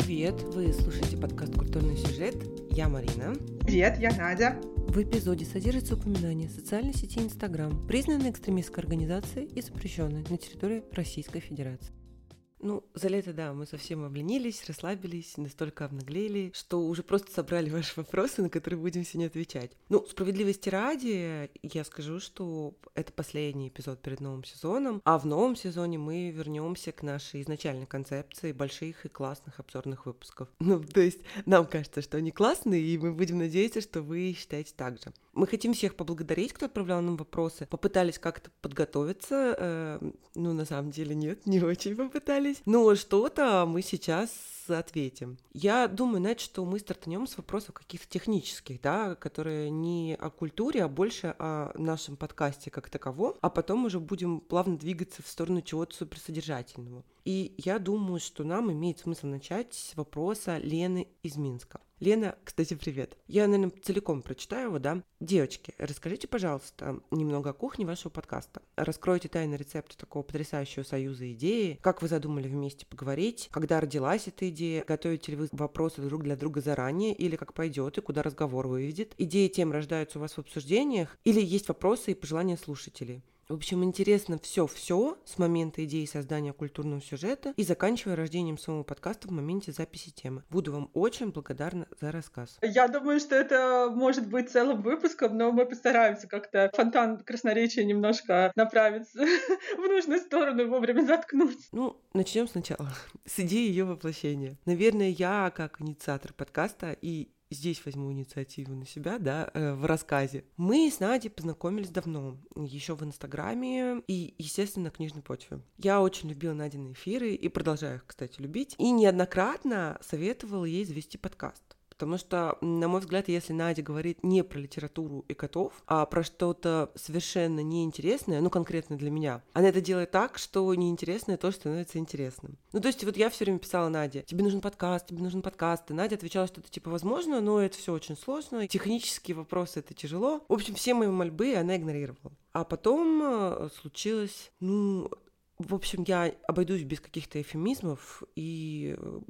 привет! Вы слушаете подкаст «Культурный сюжет». Я Марина. Привет, я Надя. В эпизоде содержится упоминание социальной сети Инстаграм, признанной экстремистской организацией и запрещенной на территории Российской Федерации. Ну, за лето, да, мы совсем обленились, расслабились, настолько обнаглели, что уже просто собрали ваши вопросы, на которые будем сегодня отвечать. Ну, справедливости ради, я скажу, что это последний эпизод перед новым сезоном, а в новом сезоне мы вернемся к нашей изначальной концепции больших и классных обзорных выпусков. Ну, то есть нам кажется, что они классные, и мы будем надеяться, что вы считаете так же. Мы хотим всех поблагодарить, кто отправлял нам вопросы. Попытались как-то подготовиться. Э, ну, на самом деле, нет, не очень попытались. Но что-то мы сейчас ответим. Я думаю, знаете, что мы стартанем с вопросов каких-то технических, да, которые не о культуре, а больше о нашем подкасте как таковом, а потом уже будем плавно двигаться в сторону чего-то суперсодержательного. И я думаю, что нам имеет смысл начать с вопроса Лены из Минска. Лена, кстати, привет. Я, наверное, целиком прочитаю его, да? Девочки, расскажите, пожалуйста, немного о кухне вашего подкаста. Раскройте тайный рецепт такого потрясающего союза идеи. Как вы задумали вместе поговорить? Когда родилась эта идея? Готовите ли вы вопросы друг для друга заранее? Или как пойдет и куда разговор выведет? Идеи тем рождаются у вас в обсуждениях? Или есть вопросы и пожелания слушателей? В общем, интересно все-все с момента идеи создания культурного сюжета и заканчивая рождением самого подкаста в моменте записи темы. Буду вам очень благодарна за рассказ. Я думаю, что это может быть целым выпуском, но мы постараемся как-то фонтан красноречия немножко направить в нужную сторону и вовремя заткнуть. Ну, начнем сначала с идеи ее воплощения. Наверное, я как инициатор подкаста и здесь возьму инициативу на себя, да, э, в рассказе. Мы с Надей познакомились давно, еще в Инстаграме и, естественно, на книжной почве. Я очень любила Надины эфиры и продолжаю их, кстати, любить. И неоднократно советовала ей завести подкаст. Потому что, на мой взгляд, если Надя говорит не про литературу и котов, а про что-то совершенно неинтересное, ну, конкретно для меня, она это делает так, что неинтересное тоже становится интересным. Ну, то есть вот я все время писала Наде, тебе нужен подкаст, тебе нужен подкаст, и Надя отвечала, что это типа возможно, но это все очень сложно, технические вопросы это тяжело. В общем, все мои мольбы она игнорировала. А потом э, случилось, ну, в общем, я обойдусь без каких-то эфемизмов и э,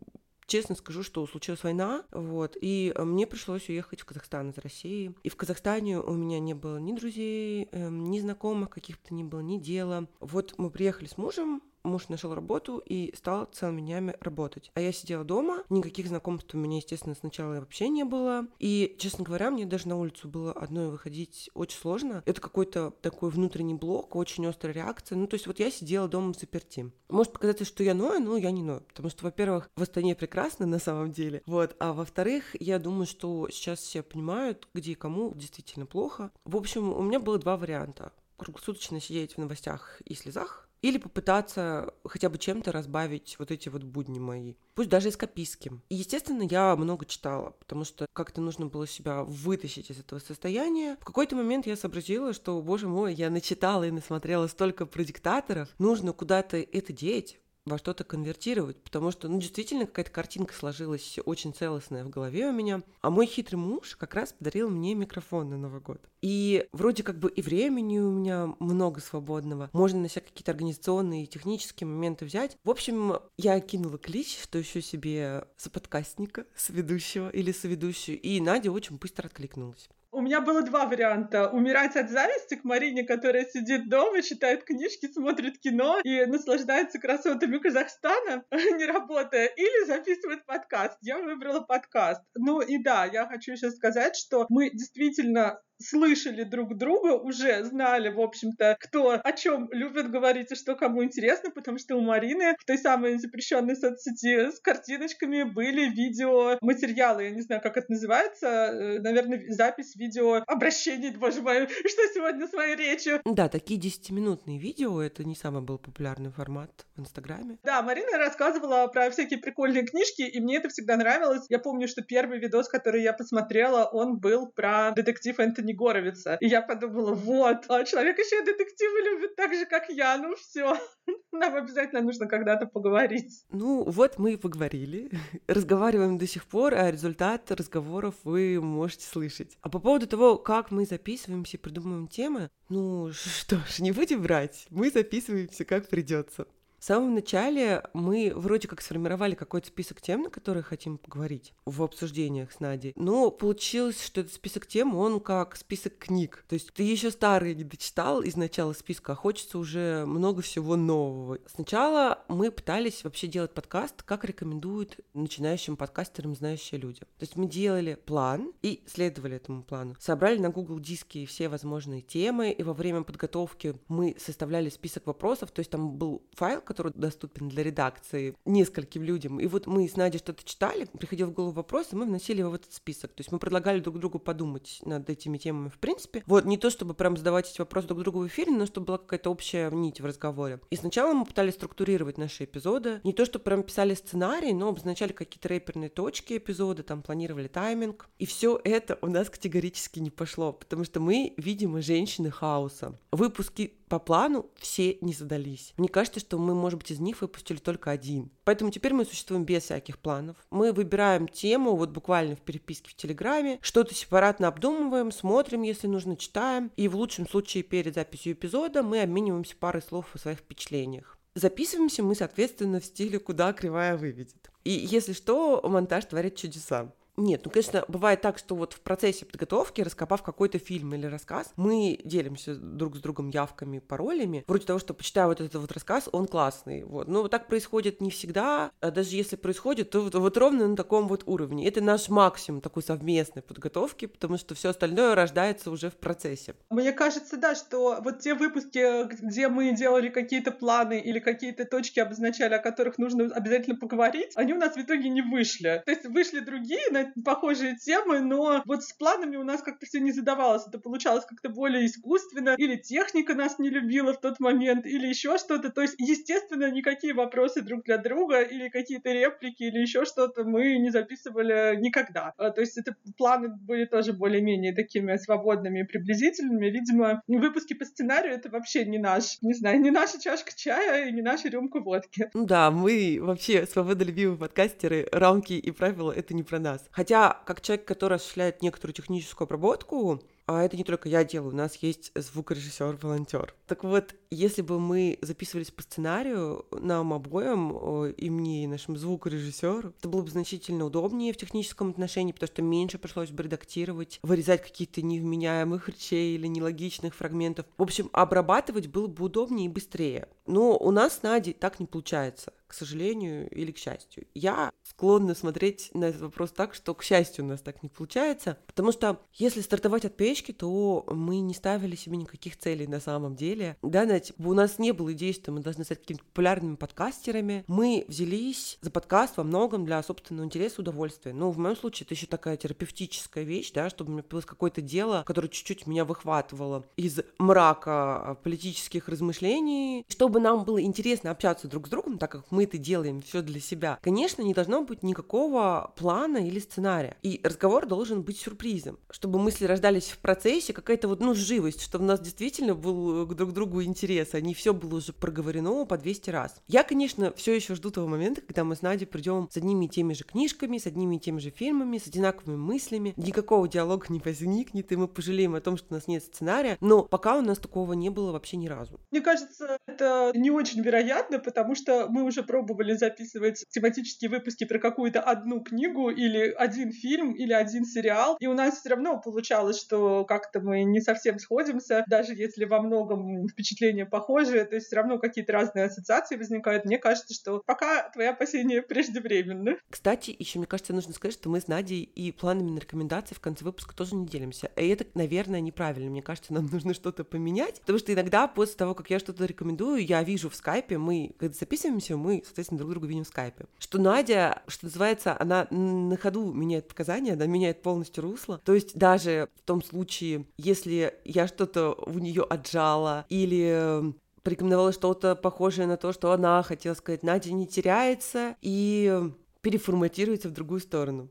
Честно скажу, что случилась война, вот, и э, мне пришлось уехать в Казахстан из России. И в Казахстане у меня не было ни друзей, эм, ни знакомых каких-то не было, ни дела. Вот мы приехали с мужем, муж нашел работу и стал целыми днями работать. А я сидела дома, никаких знакомств у меня, естественно, сначала вообще не было. И, честно говоря, мне даже на улицу было одной выходить очень сложно. Это какой-то такой внутренний блок, очень острая реакция. Ну, то есть вот я сидела дома в заперти. Может показаться, что я ною, но я не ною. Потому что, во-первых, в Астане прекрасно на самом деле. Вот. А во-вторых, я думаю, что сейчас все понимают, где и кому действительно плохо. В общем, у меня было два варианта круглосуточно сидеть в новостях и слезах, или попытаться хотя бы чем-то разбавить вот эти вот будни мои. Пусть даже эскапистским. И, естественно, я много читала, потому что как-то нужно было себя вытащить из этого состояния. В какой-то момент я сообразила, что, боже мой, я начитала и насмотрела столько про диктаторов. Нужно куда-то это деть во что-то конвертировать, потому что, ну, действительно, какая-то картинка сложилась очень целостная в голове у меня. А мой хитрый муж как раз подарил мне микрофон на Новый год. И вроде как бы и времени у меня много свободного. Можно на себя какие-то организационные и технические моменты взять. В общем, я кинула клич, что еще себе соподкастника, соведущего или соведущую, и Надя очень быстро откликнулась. У меня было два варианта. Умирать от зависти к Марине, которая сидит дома, читает книжки, смотрит кино и наслаждается красотами Казахстана, не работая, или записывает подкаст. Я выбрала подкаст. Ну и да, я хочу еще сказать, что мы действительно слышали друг друга, уже знали, в общем-то, кто о чем любит говорить и что кому интересно, потому что у Марины в той самой запрещенной соцсети с картиночками были видеоматериалы, я не знаю, как это называется, э, наверное, запись видео обращений, боже мой, что сегодня с моей речью. Да, такие 10-минутные видео, это не самый был популярный формат в Инстаграме. Да, Марина рассказывала про всякие прикольные книжки, и мне это всегда нравилось. Я помню, что первый видос, который я посмотрела, он был про детектив Энтони не Горовица. И я подумала, вот, а человек еще и детективы любит так же, как я, ну все. Нам обязательно нужно когда-то поговорить. Ну, вот мы и поговорили. Разговариваем до сих пор, а результат разговоров вы можете слышать. А по поводу того, как мы записываемся и придумываем темы, ну что ж, не будем врать. Мы записываемся как придется. В самом начале мы вроде как сформировали какой-то список тем, на которые хотим поговорить в обсуждениях с Надей. Но получилось, что этот список тем, он как список книг. То есть ты еще старые не дочитал из начала списка, а хочется уже много всего нового. Сначала мы пытались вообще делать подкаст, как рекомендуют начинающим подкастерам знающие люди. То есть мы делали план и следовали этому плану. Собрали на Google диски все возможные темы, и во время подготовки мы составляли список вопросов, то есть там был файл, который доступен для редакции нескольким людям. И вот мы с Надей что-то читали, приходил в голову вопрос, и мы вносили его в этот список. То есть мы предлагали друг другу подумать над этими темами в принципе. Вот, не то чтобы прям задавать эти вопросы друг другу в эфире, но чтобы была какая-то общая нить в разговоре. И сначала мы пытались структурировать наши эпизоды. Не то, что прям писали сценарий, но обозначали какие-то рэперные точки эпизода, там планировали тайминг. И все это у нас категорически не пошло, потому что мы, видимо, женщины хаоса. Выпуски по плану все не задались. Мне кажется, что мы, может быть, из них выпустили только один. Поэтому теперь мы существуем без всяких планов. Мы выбираем тему вот буквально в переписке в Телеграме, что-то сепаратно обдумываем, смотрим, если нужно, читаем. И в лучшем случае перед записью эпизода мы обмениваемся парой слов о своих впечатлениях. Записываемся мы, соответственно, в стиле «Куда кривая выведет». И если что, монтаж творит чудеса. Нет, ну, конечно, бывает так, что вот в процессе подготовки, раскопав какой-то фильм или рассказ, мы делимся друг с другом явками, паролями, вроде того, что почитаю вот этот вот рассказ, он классный, вот. Но так происходит не всегда, а даже если происходит, то вот, вот ровно на таком вот уровне. Это наш максимум такой совместной подготовки, потому что все остальное рождается уже в процессе. Мне кажется, да, что вот те выпуски, где мы делали какие-то планы или какие-то точки обозначали, о которых нужно обязательно поговорить, они у нас в итоге не вышли. То есть вышли другие на похожие темы, но вот с планами у нас как-то все не задавалось. Это получалось как-то более искусственно, или техника нас не любила в тот момент, или еще что-то. То есть, естественно, никакие вопросы друг для друга, или какие-то реплики, или еще что-то мы не записывали никогда. А, то есть, это планы были тоже более-менее такими свободными и приблизительными. Видимо, выпуски по сценарию это вообще не наш, не знаю, не наша чашка чая и не наша рюмка водки. Ну да, мы вообще свободолюбивые подкастеры, рамки и правила — это не про нас. Хотя, как человек, который осуществляет некоторую техническую обработку, а это не только я делаю, у нас есть звукорежиссер-волонтер. Так вот, если бы мы записывались по сценарию, нам обоим, и мне, и нашему звукорежиссеру, это было бы значительно удобнее в техническом отношении, потому что меньше пришлось бы редактировать, вырезать какие-то невменяемых речей или нелогичных фрагментов. В общем, обрабатывать было бы удобнее и быстрее. Но у нас с Надей так не получается к сожалению или к счастью. Я склонна смотреть на этот вопрос так, что к счастью у нас так не получается, потому что если стартовать от печки, то мы не ставили себе никаких целей на самом деле. Да, Надь, у нас не было идеи, что мы должны стать какими-то популярными подкастерами. Мы взялись за подкаст во многом для собственного интереса и удовольствия. Ну, в моем случае это еще такая терапевтическая вещь, да, чтобы у меня появилось какое-то дело, которое чуть-чуть меня выхватывало из мрака политических размышлений, чтобы нам было интересно общаться друг с другом, так как мы это делаем все для себя, конечно, не должно быть никакого плана или сценария. И разговор должен быть сюрпризом, чтобы мысли рождались в процессе, какая-то вот, ну, живость, чтобы у нас действительно был к друг другу интерес, а не все было уже проговорено по 200 раз. Я, конечно, все еще жду того момента, когда мы с Надей придем с одними и теми же книжками, с одними и теми же фильмами, с одинаковыми мыслями, никакого диалога не возникнет, и мы пожалеем о том, что у нас нет сценария, но пока у нас такого не было вообще ни разу. Мне кажется, это не очень вероятно, потому что мы уже пробовали записывать тематические выпуски про какую-то одну книгу или один фильм или один сериал, и у нас все равно получалось, что как-то мы не совсем сходимся, даже если во многом впечатления похожие, то есть все равно какие-то разные ассоциации возникают. Мне кажется, что пока твои опасения преждевременны. Кстати, еще мне кажется, нужно сказать, что мы с Надей и планами на рекомендации в конце выпуска тоже не делимся. И это, наверное, неправильно. Мне кажется, нам нужно что-то поменять, потому что иногда после того, как я что-то рекомендую, я вижу в скайпе, мы, когда записываемся, мы соответственно, друг друга видим в скайпе. Что Надя, что называется, она на ходу меняет показания, она меняет полностью русло. То есть даже в том случае, если я что-то у нее отжала или порекомендовала что-то похожее на то, что она хотела сказать, Надя не теряется и переформатируется в другую сторону.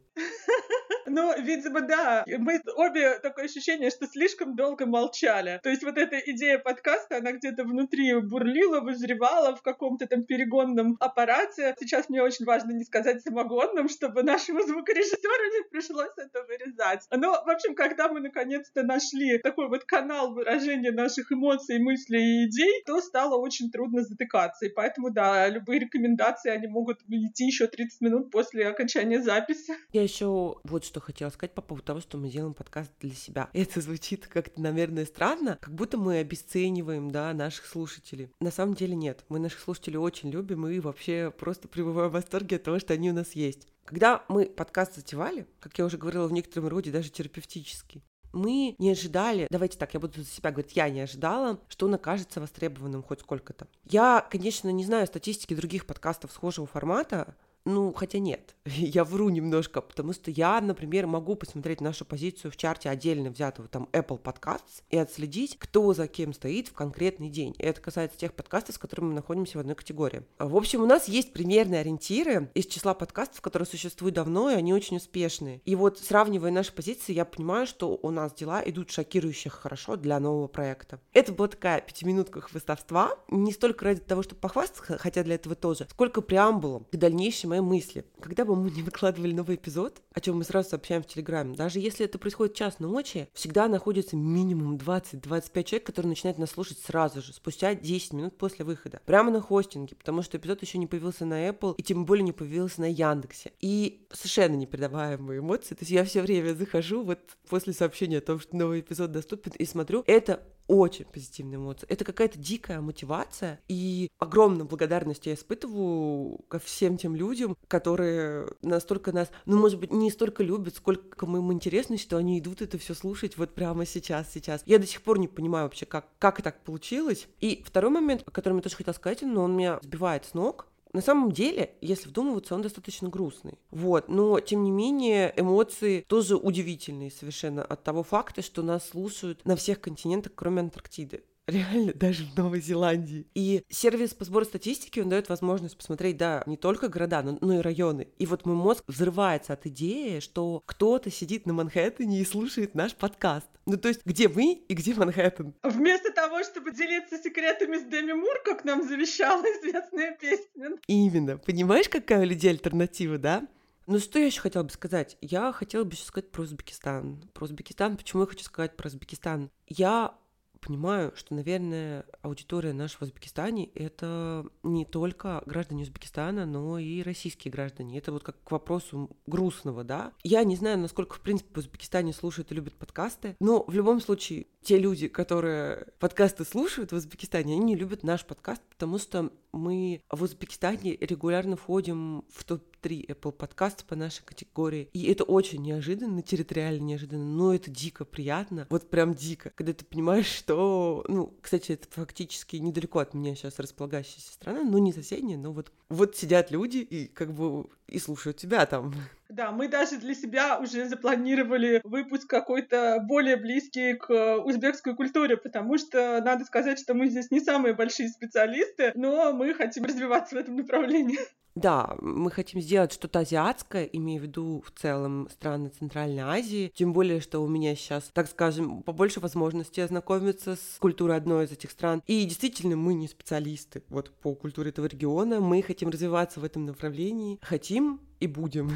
Ну, видимо, да. Мы обе такое ощущение, что слишком долго молчали. То есть вот эта идея подкаста, она где-то внутри бурлила, вызревала в каком-то там перегонном аппарате. Сейчас мне очень важно не сказать самогонном, чтобы нашему звукорежиссеру не пришлось это вырезать. Но, в общем, когда мы наконец-то нашли такой вот канал выражения наших эмоций, мыслей и идей, то стало очень трудно затыкаться. И поэтому, да, любые рекомендации, они могут идти еще 30 минут после окончания записи. Я еще вот что хотела сказать по поводу того, что мы делаем подкаст для себя. Это звучит как-то, наверное, странно, как будто мы обесцениваем, да, наших слушателей. На самом деле нет. Мы наших слушателей очень любим и вообще просто пребываем в восторге от того, что они у нас есть. Когда мы подкаст затевали, как я уже говорила, в некотором роде даже терапевтический, мы не ожидали, давайте так, я буду за себя говорить, я не ожидала, что он окажется востребованным хоть сколько-то. Я, конечно, не знаю статистики других подкастов схожего формата, ну, хотя нет, я вру немножко, потому что я, например, могу посмотреть нашу позицию в чарте отдельно взятого там Apple Podcasts и отследить, кто за кем стоит в конкретный день. И это касается тех подкастов, с которыми мы находимся в одной категории. В общем, у нас есть примерные ориентиры из числа подкастов, которые существуют давно, и они очень успешные. И вот сравнивая наши позиции, я понимаю, что у нас дела идут шокирующе хорошо для нового проекта. Это была такая пятиминутка хвостовства, не столько ради того, чтобы похвастаться, хотя для этого тоже, сколько преамбулом к дальнейшим мои мысли. Когда бы мы не выкладывали новый эпизод, о чем мы сразу сообщаем в Телеграме, даже если это происходит час ночи, всегда находится минимум 20-25 человек, которые начинают нас слушать сразу же, спустя 10 минут после выхода. Прямо на хостинге, потому что эпизод еще не появился на Apple, и тем более не появился на Яндексе. И совершенно непередаваемые эмоции. То есть я все время захожу вот после сообщения о том, что новый эпизод доступен, и смотрю, это очень позитивные эмоции. Это какая-то дикая мотивация, и огромную благодарность я испытываю ко всем тем людям, которые настолько нас, ну, может быть, не столько любят, сколько мы им интересны, что они идут это все слушать вот прямо сейчас, сейчас. Я до сих пор не понимаю вообще, как, как так получилось. И второй момент, о котором я тоже хотела сказать, но он меня сбивает с ног, на самом деле, если вдумываться, он достаточно грустный. Вот, но тем не менее эмоции тоже удивительные совершенно от того факта, что нас слушают на всех континентах, кроме Антарктиды реально даже в Новой Зеландии. И сервис по сбору статистики, он дает возможность посмотреть, да, не только города, но, но и районы. И вот мой мозг взрывается от идеи, что кто-то сидит на Манхэттене и слушает наш подкаст. Ну, то есть, где мы и где Манхэттен? Вместо того, чтобы делиться секретами с Деми Мур, как нам завещала известная песня. Именно. Понимаешь, какая у людей альтернатива, да? Ну, что я еще хотела бы сказать? Я хотела бы еще сказать про Узбекистан. Про Узбекистан. Почему я хочу сказать про Узбекистан? Я понимаю, что, наверное, аудитория наша в Узбекистане — это не только граждане Узбекистана, но и российские граждане. Это вот как к вопросу грустного, да. Я не знаю, насколько, в принципе, в Узбекистане слушают и любят подкасты, но в любом случае те люди, которые подкасты слушают в Узбекистане, они не любят наш подкаст, потому что мы в Узбекистане регулярно входим в топ-3 Apple подкастов по нашей категории. И это очень неожиданно, территориально неожиданно, но это дико приятно. Вот прям дико, когда ты понимаешь, что... Ну, кстати, это фактически недалеко от меня сейчас располагающаяся страна, ну, не соседняя, но вот, вот сидят люди и как бы и слушают тебя там. Да, мы даже для себя уже запланировали выпуск какой-то более близкий к узбекской культуре, потому что надо сказать, что мы здесь не самые большие специалисты, но мы хотим развиваться в этом направлении. Да, мы хотим сделать что-то азиатское, имея в виду в целом страны Центральной Азии. Тем более, что у меня сейчас, так скажем, побольше возможностей ознакомиться с культурой одной из этих стран. И действительно, мы не специалисты вот по культуре этого региона. Мы хотим развиваться в этом направлении. Хотим и будем.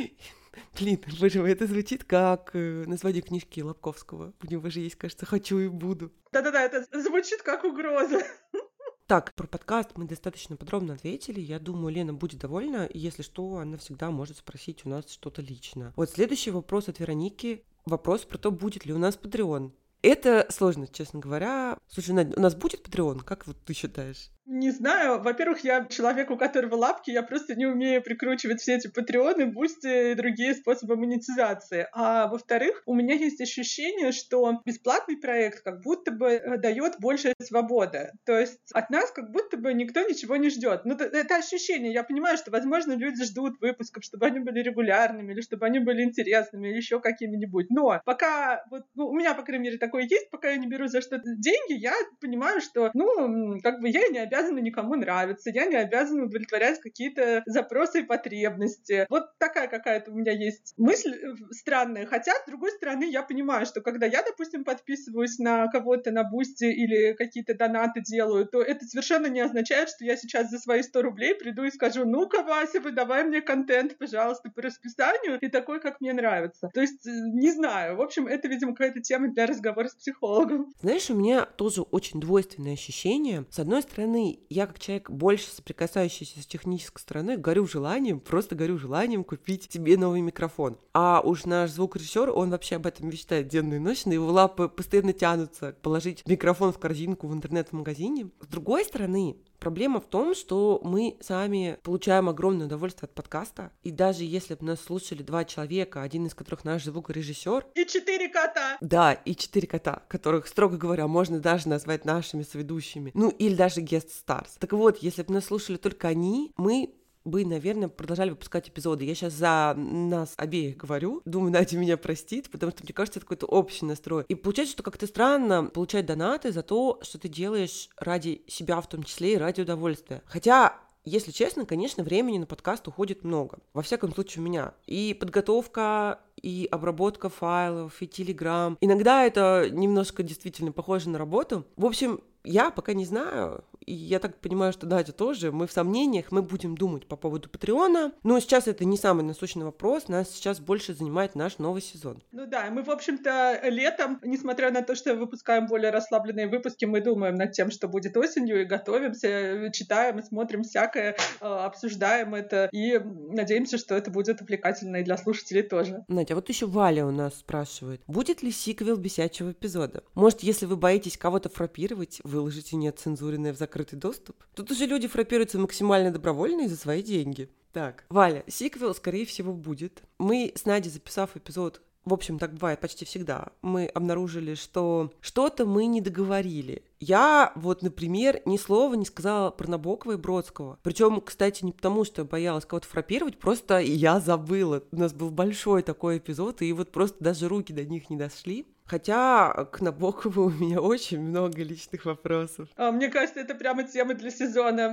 Блин, боже мой, это звучит как э, название книжки Лобковского. У него же есть, кажется, «Хочу и буду». Да-да-да, это звучит как угроза. Так, про подкаст мы достаточно подробно ответили. Я думаю, Лена будет довольна. И если что, она всегда может спросить у нас что-то лично. Вот следующий вопрос от Вероники. Вопрос про то, будет ли у нас Patreon. Это сложно, честно говоря. Слушай, Надя, у нас будет Patreon? Как вот ты считаешь? Не знаю. Во-первых, я человек, у которого лапки, я просто не умею прикручивать все эти патреоны, бусти и другие способы монетизации. А во-вторых, у меня есть ощущение, что бесплатный проект как будто бы э, дает больше свободы. То есть от нас как будто бы никто ничего не ждет. Ну, это ощущение. Я понимаю, что, возможно, люди ждут выпусков, чтобы они были регулярными, или чтобы они были интересными, или еще какими-нибудь. Но пока, вот, ну, у меня, по крайней мере, такое есть, пока я не беру за что-то деньги, я понимаю, что, ну, как бы я не обязана обязана никому нравиться, я не обязана удовлетворять какие-то запросы и потребности. Вот такая какая-то у меня есть мысль э, странная. Хотя, с другой стороны, я понимаю, что когда я, допустим, подписываюсь на кого-то на Бусти или какие-то донаты делаю, то это совершенно не означает, что я сейчас за свои 100 рублей приду и скажу, ну-ка, Вася, выдавай мне контент, пожалуйста, по расписанию, и такой, как мне нравится. То есть, э, не знаю. В общем, это, видимо, какая-то тема для разговора с психологом. Знаешь, у меня тоже очень двойственное ощущение. С одной стороны, я как человек больше соприкасающийся с технической стороной, горю желанием, просто горю желанием купить тебе новый микрофон. А уж наш звукорежиссер, он вообще об этом мечтает денно и ночно, его лапы постоянно тянутся положить микрофон в корзинку в интернет-магазине. С другой стороны, Проблема в том, что мы сами получаем огромное удовольствие от подкаста. И даже если бы нас слушали два человека, один из которых наш звукорежиссер. И четыре кота. Да, и четыре кота, которых, строго говоря, можно даже назвать нашими соведущими. Ну, или даже guest stars. Так вот, если бы нас слушали только они, мы бы, наверное, продолжали выпускать эпизоды. Я сейчас за нас обеих говорю. Думаю, Надя меня простит, потому что, мне кажется, это какой-то общий настрой. И получается, что как-то странно получать донаты за то, что ты делаешь ради себя в том числе и ради удовольствия. Хотя если честно, конечно, времени на подкаст уходит много. Во всяком случае, у меня. И подготовка, и обработка файлов, и телеграм. Иногда это немножко действительно похоже на работу. В общем, я пока не знаю, и я так понимаю, что Надя тоже, мы в сомнениях, мы будем думать по поводу Патреона, но сейчас это не самый насущный вопрос, нас сейчас больше занимает наш новый сезон. Ну да, мы, в общем-то, летом, несмотря на то, что выпускаем более расслабленные выпуски, мы думаем над тем, что будет осенью, и готовимся, читаем смотрим всякое, а, обсуждаем это, и надеемся, что это будет увлекательно и для слушателей тоже. Надя, а вот еще Валя у нас спрашивает, будет ли сиквел бесячего эпизода? Может, если вы боитесь кого-то фрапировать, выложите неоцензуренное в закрытый доступ? Тут уже люди фрапируются максимально добровольно и за свои деньги. Так, Валя, сиквел, скорее всего, будет. Мы с Надей, записав эпизод в общем, так бывает почти всегда. Мы обнаружили, что что-то мы не договорили. Я вот, например, ни слова не сказала про Набокова и Бродского. Причем, кстати, не потому, что я боялась кого-то фрапировать, просто я забыла. У нас был большой такой эпизод, и вот просто даже руки до них не дошли. Хотя к Набокову у меня очень много личных вопросов. А, мне кажется, это прямо тема для сезона.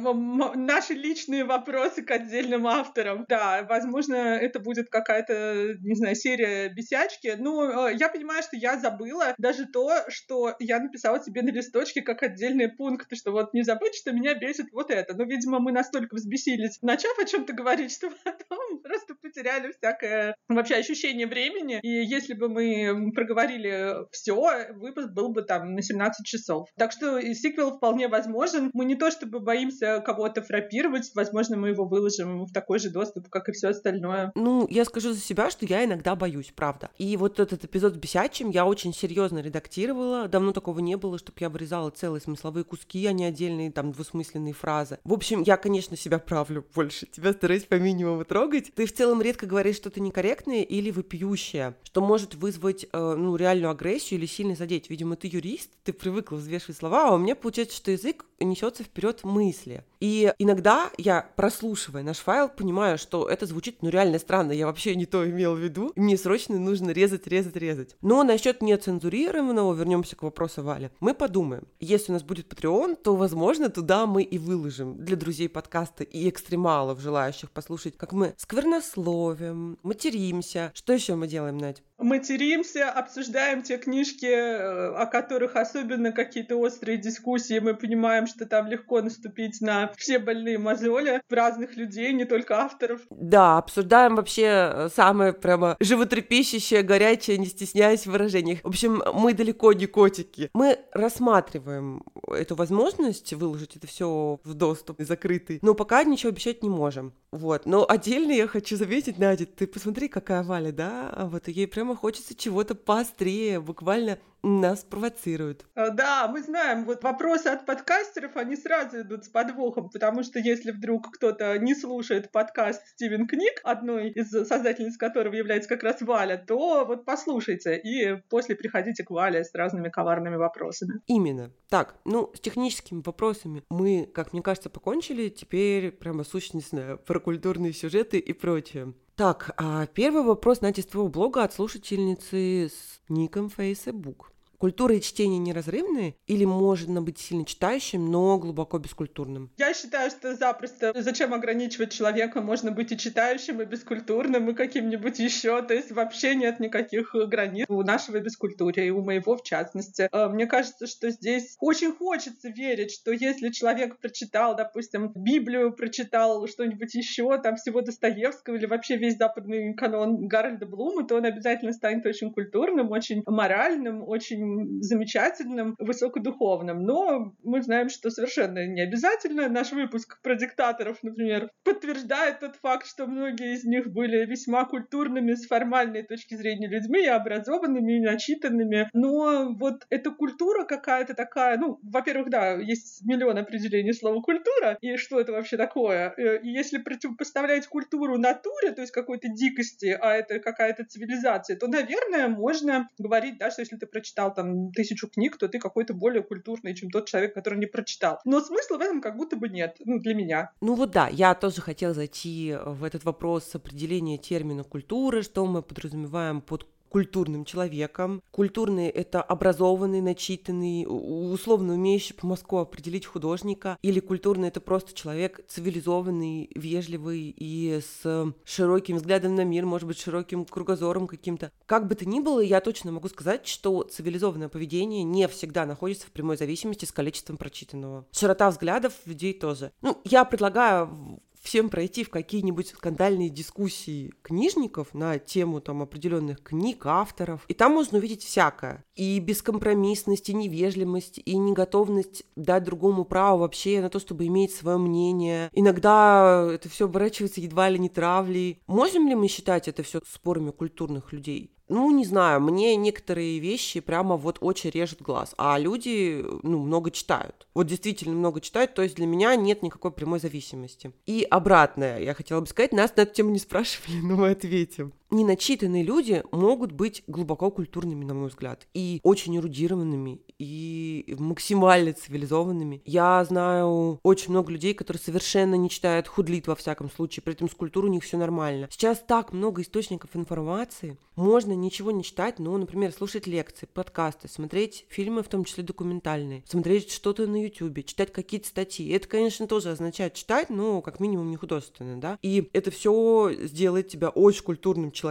Наши личные вопросы к отдельным авторам. Да, возможно, это будет какая-то, не знаю, серия бесячки. Ну, э, я понимаю, что я забыла даже то, что я написала себе на листочке как отдельные пункты, что вот не забыть, что меня бесит вот это. Но, видимо, мы настолько взбесились, начав о чем-то говорить, что потом просто потеряли всякое вообще ощущение времени. И если бы мы проговорили все, выпуск был бы там на 17 часов. Так что сиквел вполне возможен. Мы не то чтобы боимся кого-то фрапировать, возможно, мы его выложим в такой же доступ, как и все остальное. Ну, я скажу за себя, что я иногда боюсь, правда. И вот этот эпизод с бесячим я очень серьезно редактировала. Давно такого не было, чтобы я вырезала целые смысловые куски, а не отдельные там двусмысленные фразы. В общем, я, конечно, себя правлю больше. Тебя стараюсь по минимуму трогать. Ты в целом редко говоришь что-то некорректное или вопиющее, что может вызвать, э, ну, реальную агрессию или сильно задеть. Видимо, ты юрист, ты привыкла взвешивать слова, а у меня получается, что язык несется вперед мысли. И иногда я, прослушивая наш файл, понимаю, что это звучит, ну, реально странно, я вообще не то имел в виду, мне срочно нужно резать, резать, резать. Но насчет нецензурированного, вернемся к вопросу Вали, мы подумаем. Если у нас будет Patreon, то, возможно, туда мы и выложим для друзей подкаста и экстремалов, желающих послушать, как мы сквернословим, материмся. Что еще мы делаем, Надь? Материмся, обсуждаем те книжки, э, о которых особенно какие-то острые дискуссии. Мы понимаем, что там легко наступить на все больные мозоли разных людей, не только авторов. Да, обсуждаем вообще э, самое прямо животрепещущее, горячее, не стесняясь в выражениях. В общем, мы далеко не котики. Мы рассматриваем эту возможность выложить это все в доступ закрытый, но пока ничего обещать не можем. Вот. Но отдельно я хочу заметить, Надя, ты посмотри, какая Валя, да? Вот ей прямо хочется чего-то поострее, буквально нас провоцируют. Э, да, мы знаем, вот вопросы от подкастеров, они сразу идут с подвохом, потому что если вдруг кто-то не слушает подкаст Стивен Книг, одной из создательниц которого является как раз Валя, то вот послушайте и после приходите к Вале с разными коварными вопросами. Именно. Так, ну, с техническими вопросами мы, как мне кажется, покончили. Теперь прямо сущностно про культурные сюжеты и прочее. Так, а первый вопрос, из твоего блога от слушательницы с ником Facebook. Культура и чтение неразрывные или можно быть сильно читающим, но глубоко бескультурным? Я считаю, что запросто. Зачем ограничивать человека? Можно быть и читающим, и бескультурным, и каким-нибудь еще. То есть вообще нет никаких границ у нашего бескультурия, и у моего в частности. Э, мне кажется, что здесь очень хочется верить, что если человек прочитал, допустим, Библию, прочитал что-нибудь еще, там всего Достоевского или вообще весь западный канон Гарольда Блума, то он обязательно станет очень культурным, очень моральным, очень замечательным, высокодуховным. Но мы знаем, что совершенно не обязательно. Наш выпуск про диктаторов, например, подтверждает тот факт, что многие из них были весьма культурными с формальной точки зрения людьми, и образованными, и начитанными. Но вот эта культура какая-то такая, ну, во-первых, да, есть миллион определений слова культура, и что это вообще такое. Э, и если противопоставлять культуру натуре, то есть какой-то дикости, а это какая-то цивилизация, то, наверное, можно говорить, да, что если ты прочитал там тысячу книг, то ты какой-то более культурный, чем тот человек, который не прочитал. Но смысла в этом как будто бы нет, ну, для меня. Ну вот да, я тоже хотела зайти в этот вопрос определения термина культуры, что мы подразумеваем под культурным человеком. Культурный — это образованный, начитанный, условно умеющий по Москву определить художника. Или культурный — это просто человек цивилизованный, вежливый и с широким взглядом на мир, может быть, широким кругозором каким-то. Как бы то ни было, я точно могу сказать, что цивилизованное поведение не всегда находится в прямой зависимости с количеством прочитанного. Широта взглядов людей тоже. Ну, я предлагаю всем пройти в какие-нибудь скандальные дискуссии книжников на тему там определенных книг, авторов. И там можно увидеть всякое. И бескомпромиссность, и невежливость, и неготовность дать другому право вообще на то, чтобы иметь свое мнение. Иногда это все оборачивается едва ли не травлей. Можем ли мы считать это все спорами культурных людей? Ну, не знаю, мне некоторые вещи прямо вот очень режет глаз, а люди, ну, много читают. Вот действительно много читают, то есть для меня нет никакой прямой зависимости. И обратное, я хотела бы сказать, нас на эту тему не спрашивали, но мы ответим неначитанные люди могут быть глубоко культурными, на мой взгляд, и очень эрудированными, и максимально цивилизованными. Я знаю очень много людей, которые совершенно не читают худлит во всяком случае, при этом с культурой у них все нормально. Сейчас так много источников информации, можно ничего не читать, но, например, слушать лекции, подкасты, смотреть фильмы, в том числе документальные, смотреть что-то на YouTube, читать какие-то статьи. Это, конечно, тоже означает читать, но как минимум не художественно, да. И это все сделает тебя очень культурным человеком.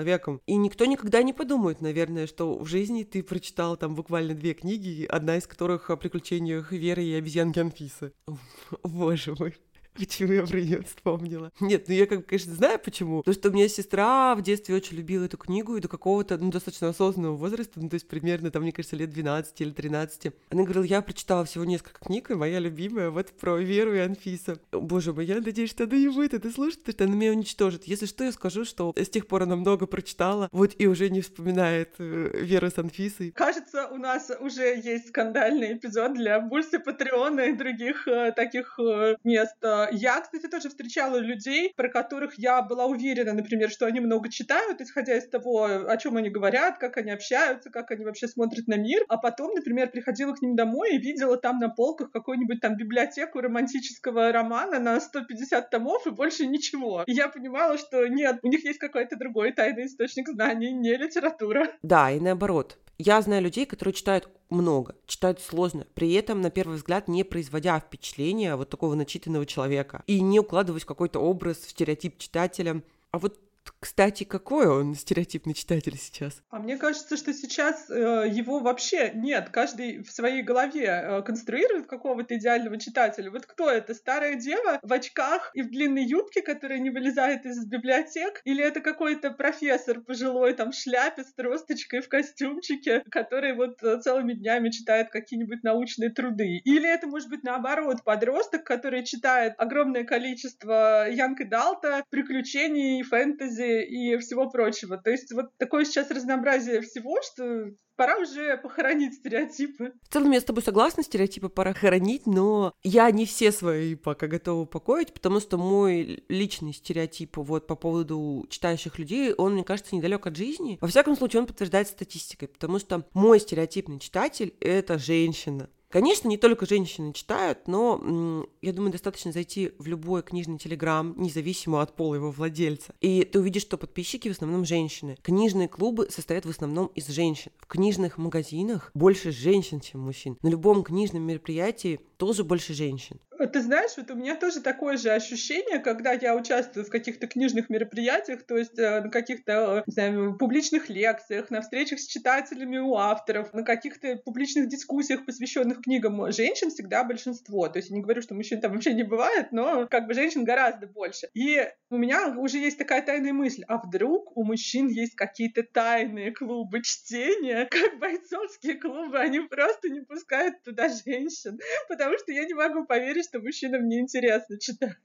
И никто никогда не подумает, наверное, что в жизни ты прочитал там буквально две книги, одна из которых о приключениях Веры и обезьянки Анфисы. Боже мой. Почему я про нее вспомнила? Нет, ну я, как, конечно, знаю почему. Потому что у меня сестра в детстве очень любила эту книгу и до какого-то, ну, достаточно осознанного возраста, ну, то есть примерно, там, мне кажется, лет 12 или 13. Она говорила, я прочитала всего несколько книг, и моя любимая вот про Веру и Анфиса. Боже мой, я надеюсь, что она не будет это слушать, потому что она меня уничтожит. Если что, я скажу, что с тех пор она много прочитала, вот и уже не вспоминает э, Веру с Анфисой. Кажется, у нас уже есть скандальный эпизод для Бульси Патреона и других э, таких э, мест я, кстати, тоже встречала людей, про которых я была уверена, например, что они много читают, исходя из того, о чем они говорят, как они общаются, как они вообще смотрят на мир. А потом, например, приходила к ним домой и видела там на полках какую-нибудь там библиотеку романтического романа на 150 томов и больше ничего. И я понимала, что нет, у них есть какой-то другой тайный источник знаний, не литература. Да, и наоборот. Я знаю людей, которые читают много, читают сложно, при этом, на первый взгляд, не производя впечатления вот такого начитанного человека и не укладываясь в какой-то образ, в стереотип читателя. А вот кстати, какой он стереотипный читатель сейчас? А мне кажется, что сейчас э, его вообще нет. Каждый в своей голове э, конструирует какого-то идеального читателя. Вот кто это? Старая дева в очках и в длинной юбке, которая не вылезает из библиотек? Или это какой-то профессор пожилой, там, в шляпе с тросточкой, в костюмчике, который вот э, целыми днями читает какие-нибудь научные труды? Или это, может быть, наоборот, подросток, который читает огромное количество Янка Далта, приключений, фэнтези, и всего прочего. То есть вот такое сейчас разнообразие всего, что пора уже похоронить стереотипы. В целом я с тобой согласна, стереотипы пора хоронить, но я не все свои пока готова упокоить, потому что мой личный стереотип вот по поводу читающих людей, он, мне кажется, недалек от жизни. Во всяком случае, он подтверждается статистикой, потому что мой стереотипный читатель — это женщина Конечно, не только женщины читают, но я думаю, достаточно зайти в любой книжный телеграм, независимо от пола его владельца, и ты увидишь, что подписчики в основном женщины. Книжные клубы состоят в основном из женщин. В книжных магазинах больше женщин, чем мужчин. На любом книжном мероприятии тоже больше женщин. Ты знаешь, вот у меня тоже такое же ощущение, когда я участвую в каких-то книжных мероприятиях, то есть э, на каких-то, не знаю, публичных лекциях, на встречах с читателями у авторов, на каких-то публичных дискуссиях, посвященных книгам. Женщин всегда большинство. То есть я не говорю, что мужчин там вообще не бывает, но как бы женщин гораздо больше. И у меня уже есть такая тайная мысль, а вдруг у мужчин есть какие-то тайные клубы чтения, как бойцовские клубы, они просто не пускают туда женщин, потому что я не могу поверить, что мужчинам неинтересно читать.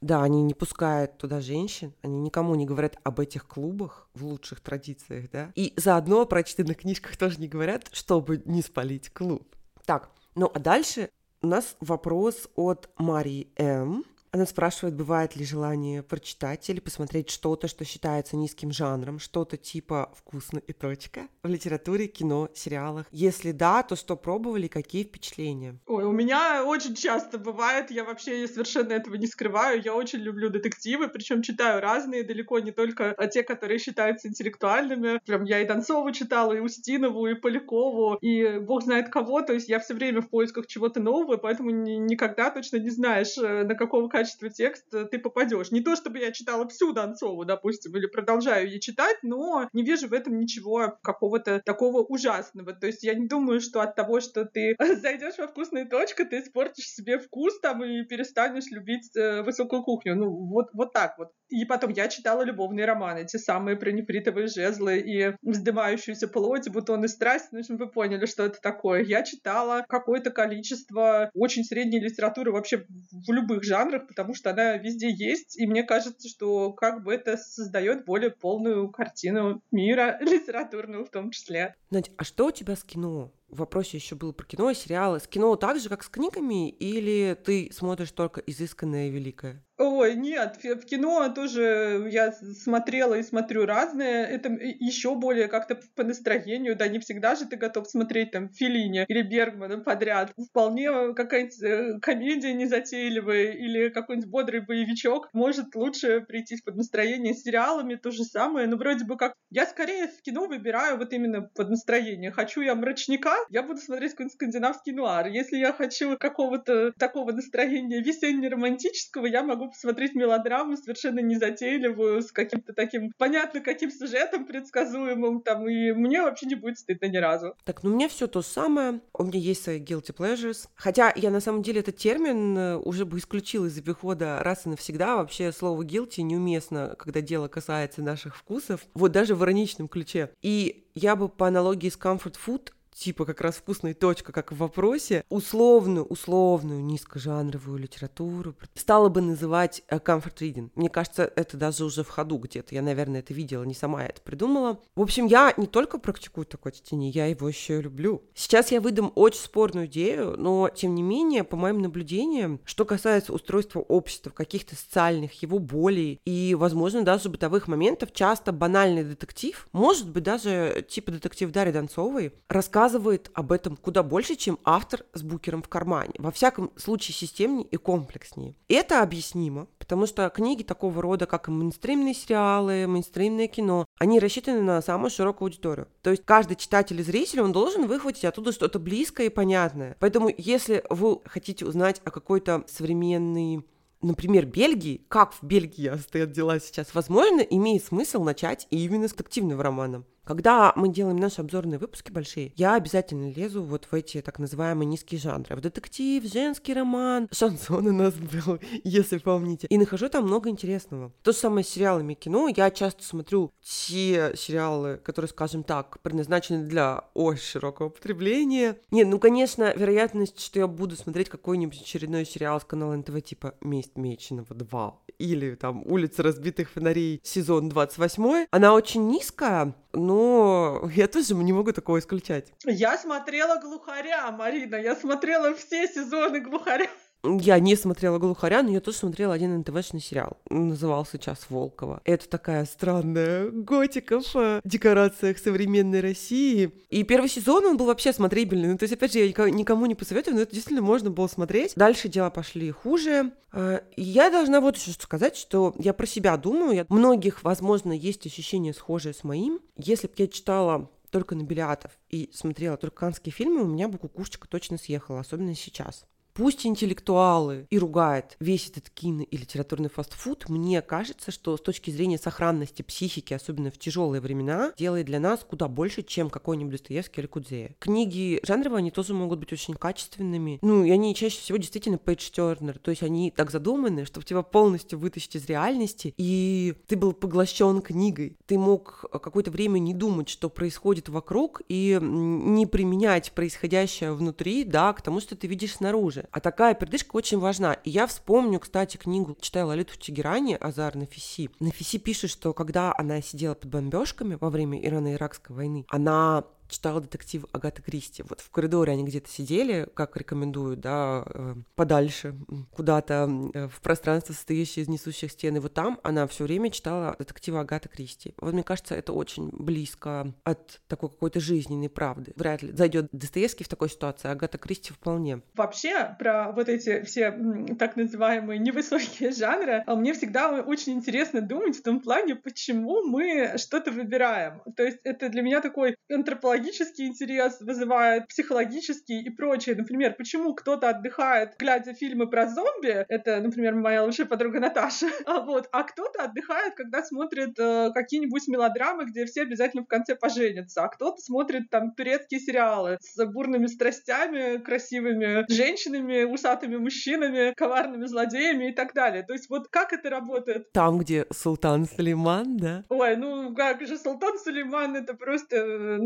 Да, они не пускают туда женщин, они никому не говорят об этих клубах в лучших традициях, да. И заодно о прочитанных книжках тоже не говорят, чтобы не спалить клуб. Так, ну а дальше у нас вопрос от Марии М. Она спрашивает, бывает ли желание прочитать или посмотреть что-то, что считается низким жанром, что-то типа «вкусно и точка» в литературе, кино, сериалах. Если да, то что пробовали, какие впечатления? Ой, у меня очень часто бывает, я вообще совершенно этого не скрываю, я очень люблю детективы, причем читаю разные, далеко не только те, которые считаются интеллектуальными. Прям я и Донцову читала, и Устинову, и Полякову, и бог знает кого, то есть я все время в поисках чего-то нового, поэтому никогда точно не знаешь, э, на какого качество текста ты попадешь. Не то, чтобы я читала всю Донцову, допустим, или продолжаю ее читать, но не вижу в этом ничего какого-то такого ужасного. То есть я не думаю, что от того, что ты зайдешь во вкусную точку, ты испортишь себе вкус там и перестанешь любить э, высокую кухню. Ну, вот, вот так вот. И потом я читала любовные романы, те самые про нефритовые жезлы и вздымающуюся плоть, бутоны страсти. Ну, в общем, вы поняли, что это такое. Я читала какое-то количество очень средней литературы вообще в любых жанрах, потому что она везде есть, и мне кажется, что как бы это создает более полную картину мира, литературную в том числе. Надя, а что у тебя с кино? В вопросе еще было про кино сериалы. С кино так же, как с книгами, или ты смотришь только изысканное и великое? Ой, нет, в кино тоже я смотрела и смотрю разное. Это еще более как-то по настроению, да, не всегда же ты готов смотреть там Филини или Бергмана подряд. Вполне какая-нибудь э, комедия незатейливая или какой-нибудь бодрый боевичок может лучше прийти под настроение с сериалами, то же самое. Но вроде бы как... Я скорее в кино выбираю вот именно под настроение. Хочу я мрачника, я буду смотреть какой-нибудь скандинавский нуар. Если я хочу какого-то такого настроения весенне-романтического, я могу посмотреть мелодраму совершенно незатейливую, с каким-то таким понятно каким сюжетом предсказуемым, там, и мне вообще не будет стыдно ни разу. Так, ну у меня все то самое, у меня есть свои guilty pleasures, хотя я на самом деле этот термин э, уже бы исключил из обихода раз и навсегда, вообще слово guilty неуместно, когда дело касается наших вкусов, вот даже в ироничном ключе. И я бы по аналогии с comfort food типа как раз вкусная точка, как в вопросе, условную, условную низкожанровую литературу стала бы называть э, comfort reading. Мне кажется, это даже уже в ходу где-то. Я, наверное, это видела, не сама это придумала. В общем, я не только практикую такое чтение, я его еще и люблю. Сейчас я выдам очень спорную идею, но, тем не менее, по моим наблюдениям, что касается устройства общества, каких-то социальных, его болей и, возможно, даже бытовых моментов, часто банальный детектив, может быть, даже типа детектив Дарьи Донцовой, рассказывает рассказывает об этом куда больше, чем автор с букером в кармане. Во всяком случае, системнее и комплекснее. Это объяснимо, потому что книги такого рода, как и мейнстримные сериалы, мейнстримное кино, они рассчитаны на самую широкую аудиторию. То есть каждый читатель и зритель, он должен выхватить оттуда что-то близкое и понятное. Поэтому если вы хотите узнать о какой-то современной например, Бельгии, как в Бельгии стоят дела сейчас, возможно, имеет смысл начать именно с активного романа. Когда мы делаем наши обзорные выпуски большие, я обязательно лезу вот в эти так называемые низкие жанры. В детектив, женский роман, шансон у нас был, если помните. И нахожу там много интересного. То же самое с сериалами кино. Я часто смотрю те сериалы, которые, скажем так, предназначены для очень широкого потребления. Нет, ну, конечно, вероятность, что я буду смотреть какой-нибудь очередной сериал с канала НТВ типа «Месть Меченого 2» или там «Улица разбитых фонарей» сезон 28, она очень низкая, но я тоже не могу такого исключать. Я смотрела «Глухаря», Марина, я смотрела все сезоны «Глухаря». Я не смотрела «Глухаря», но я тоже смотрела один НТВшный сериал. Назывался «Час Волкова». Это такая странная готика в э, декорациях современной России. И первый сезон, он был вообще смотрибельный. Ну, то есть, опять же, я никому не посоветую, но это действительно можно было смотреть. Дальше дела пошли хуже. Э, я должна вот еще сказать, что я про себя думаю. Я... Многих, возможно, есть ощущение схожее с моим. Если бы я читала только на Белиатов и смотрела только канские фильмы, у меня бы кукушечка точно съехала, особенно сейчас. Пусть интеллектуалы и ругают весь этот кино и литературный фастфуд, мне кажется, что с точки зрения сохранности психики, особенно в тяжелые времена, делает для нас куда больше, чем какой-нибудь Достоевский или Кудзея. Книги жанровые, они тоже могут быть очень качественными. Ну, и они чаще всего действительно пейдж-тернер, то есть они так задуманы, чтобы тебя полностью вытащить из реальности, и ты был поглощен книгой. Ты мог какое-то время не думать, что происходит вокруг, и не применять происходящее внутри, да, к тому, что ты видишь снаружи. А такая передышка очень важна. И я вспомню, кстати, книгу, читала Лолиту в Тегеране, Азар Нафиси. Нафиси пишет, что когда она сидела под бомбежками во время Ирано-Иракской войны, она читала детектив Агаты Кристи. Вот в коридоре они где-то сидели, как рекомендуют, да, э, подальше, куда-то э, в пространство, состоящее из несущих стен. И вот там она все время читала детектива Агаты Кристи. Вот мне кажется, это очень близко от такой какой-то жизненной правды. Вряд ли зайдет Достоевский в такой ситуации, а Агата Кристи вполне. Вообще, про вот эти все так называемые невысокие жанры, а мне всегда очень интересно думать в том плане, почему мы что-то выбираем. То есть это для меня такой антропологический психологический интерес вызывает, психологический и прочее. Например, почему кто-то отдыхает, глядя фильмы про зомби, это, например, моя лучшая подруга Наташа, а, вот, а кто-то отдыхает, когда смотрит э, какие-нибудь мелодрамы, где все обязательно в конце поженятся, а кто-то смотрит там турецкие сериалы с бурными страстями, красивыми женщинами, усатыми мужчинами, коварными злодеями и так далее. То есть вот как это работает? Там, где Султан Сулейман, да? Ой, ну как же Султан Сулейман, это просто, э,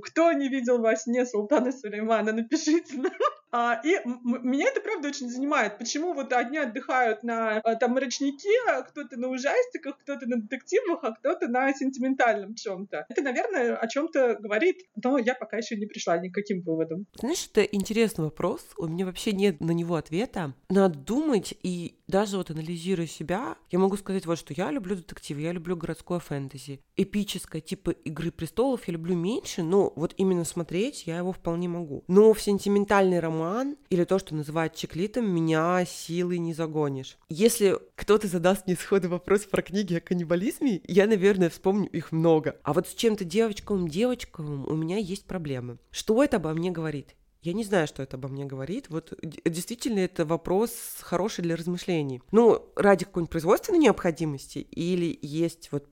кто не видел во сне Султана Сулеймана, напишите нам. А, и меня это, правда, очень занимает. Почему вот одни отдыхают на а, там мрачнике, а кто-то на ужастиках, кто-то на детективах, а кто-то на сентиментальном чем-то. Это, наверное, о чем-то говорит, но я пока еще не пришла ни к каким выводам. Знаешь, это интересный вопрос. У меня вообще нет на него ответа. Надо думать, и даже вот анализируя себя, я могу сказать вот, что я люблю детективы, я люблю городское фэнтези. Эпическое, типа «Игры престолов» я люблю меньше, но вот именно смотреть я его вполне могу. Но в сентиментальный роман или то, что называют чеклитом, меня силой не загонишь. Если кто-то задаст мне сходу вопрос про книги о каннибализме, я, наверное, вспомню их много. А вот с чем-то девочковым девочковым у меня есть проблемы. Что это обо мне говорит? Я не знаю, что это обо мне говорит. Вот действительно это вопрос хороший для размышлений. Ну, ради какой-нибудь производственной необходимости или есть вот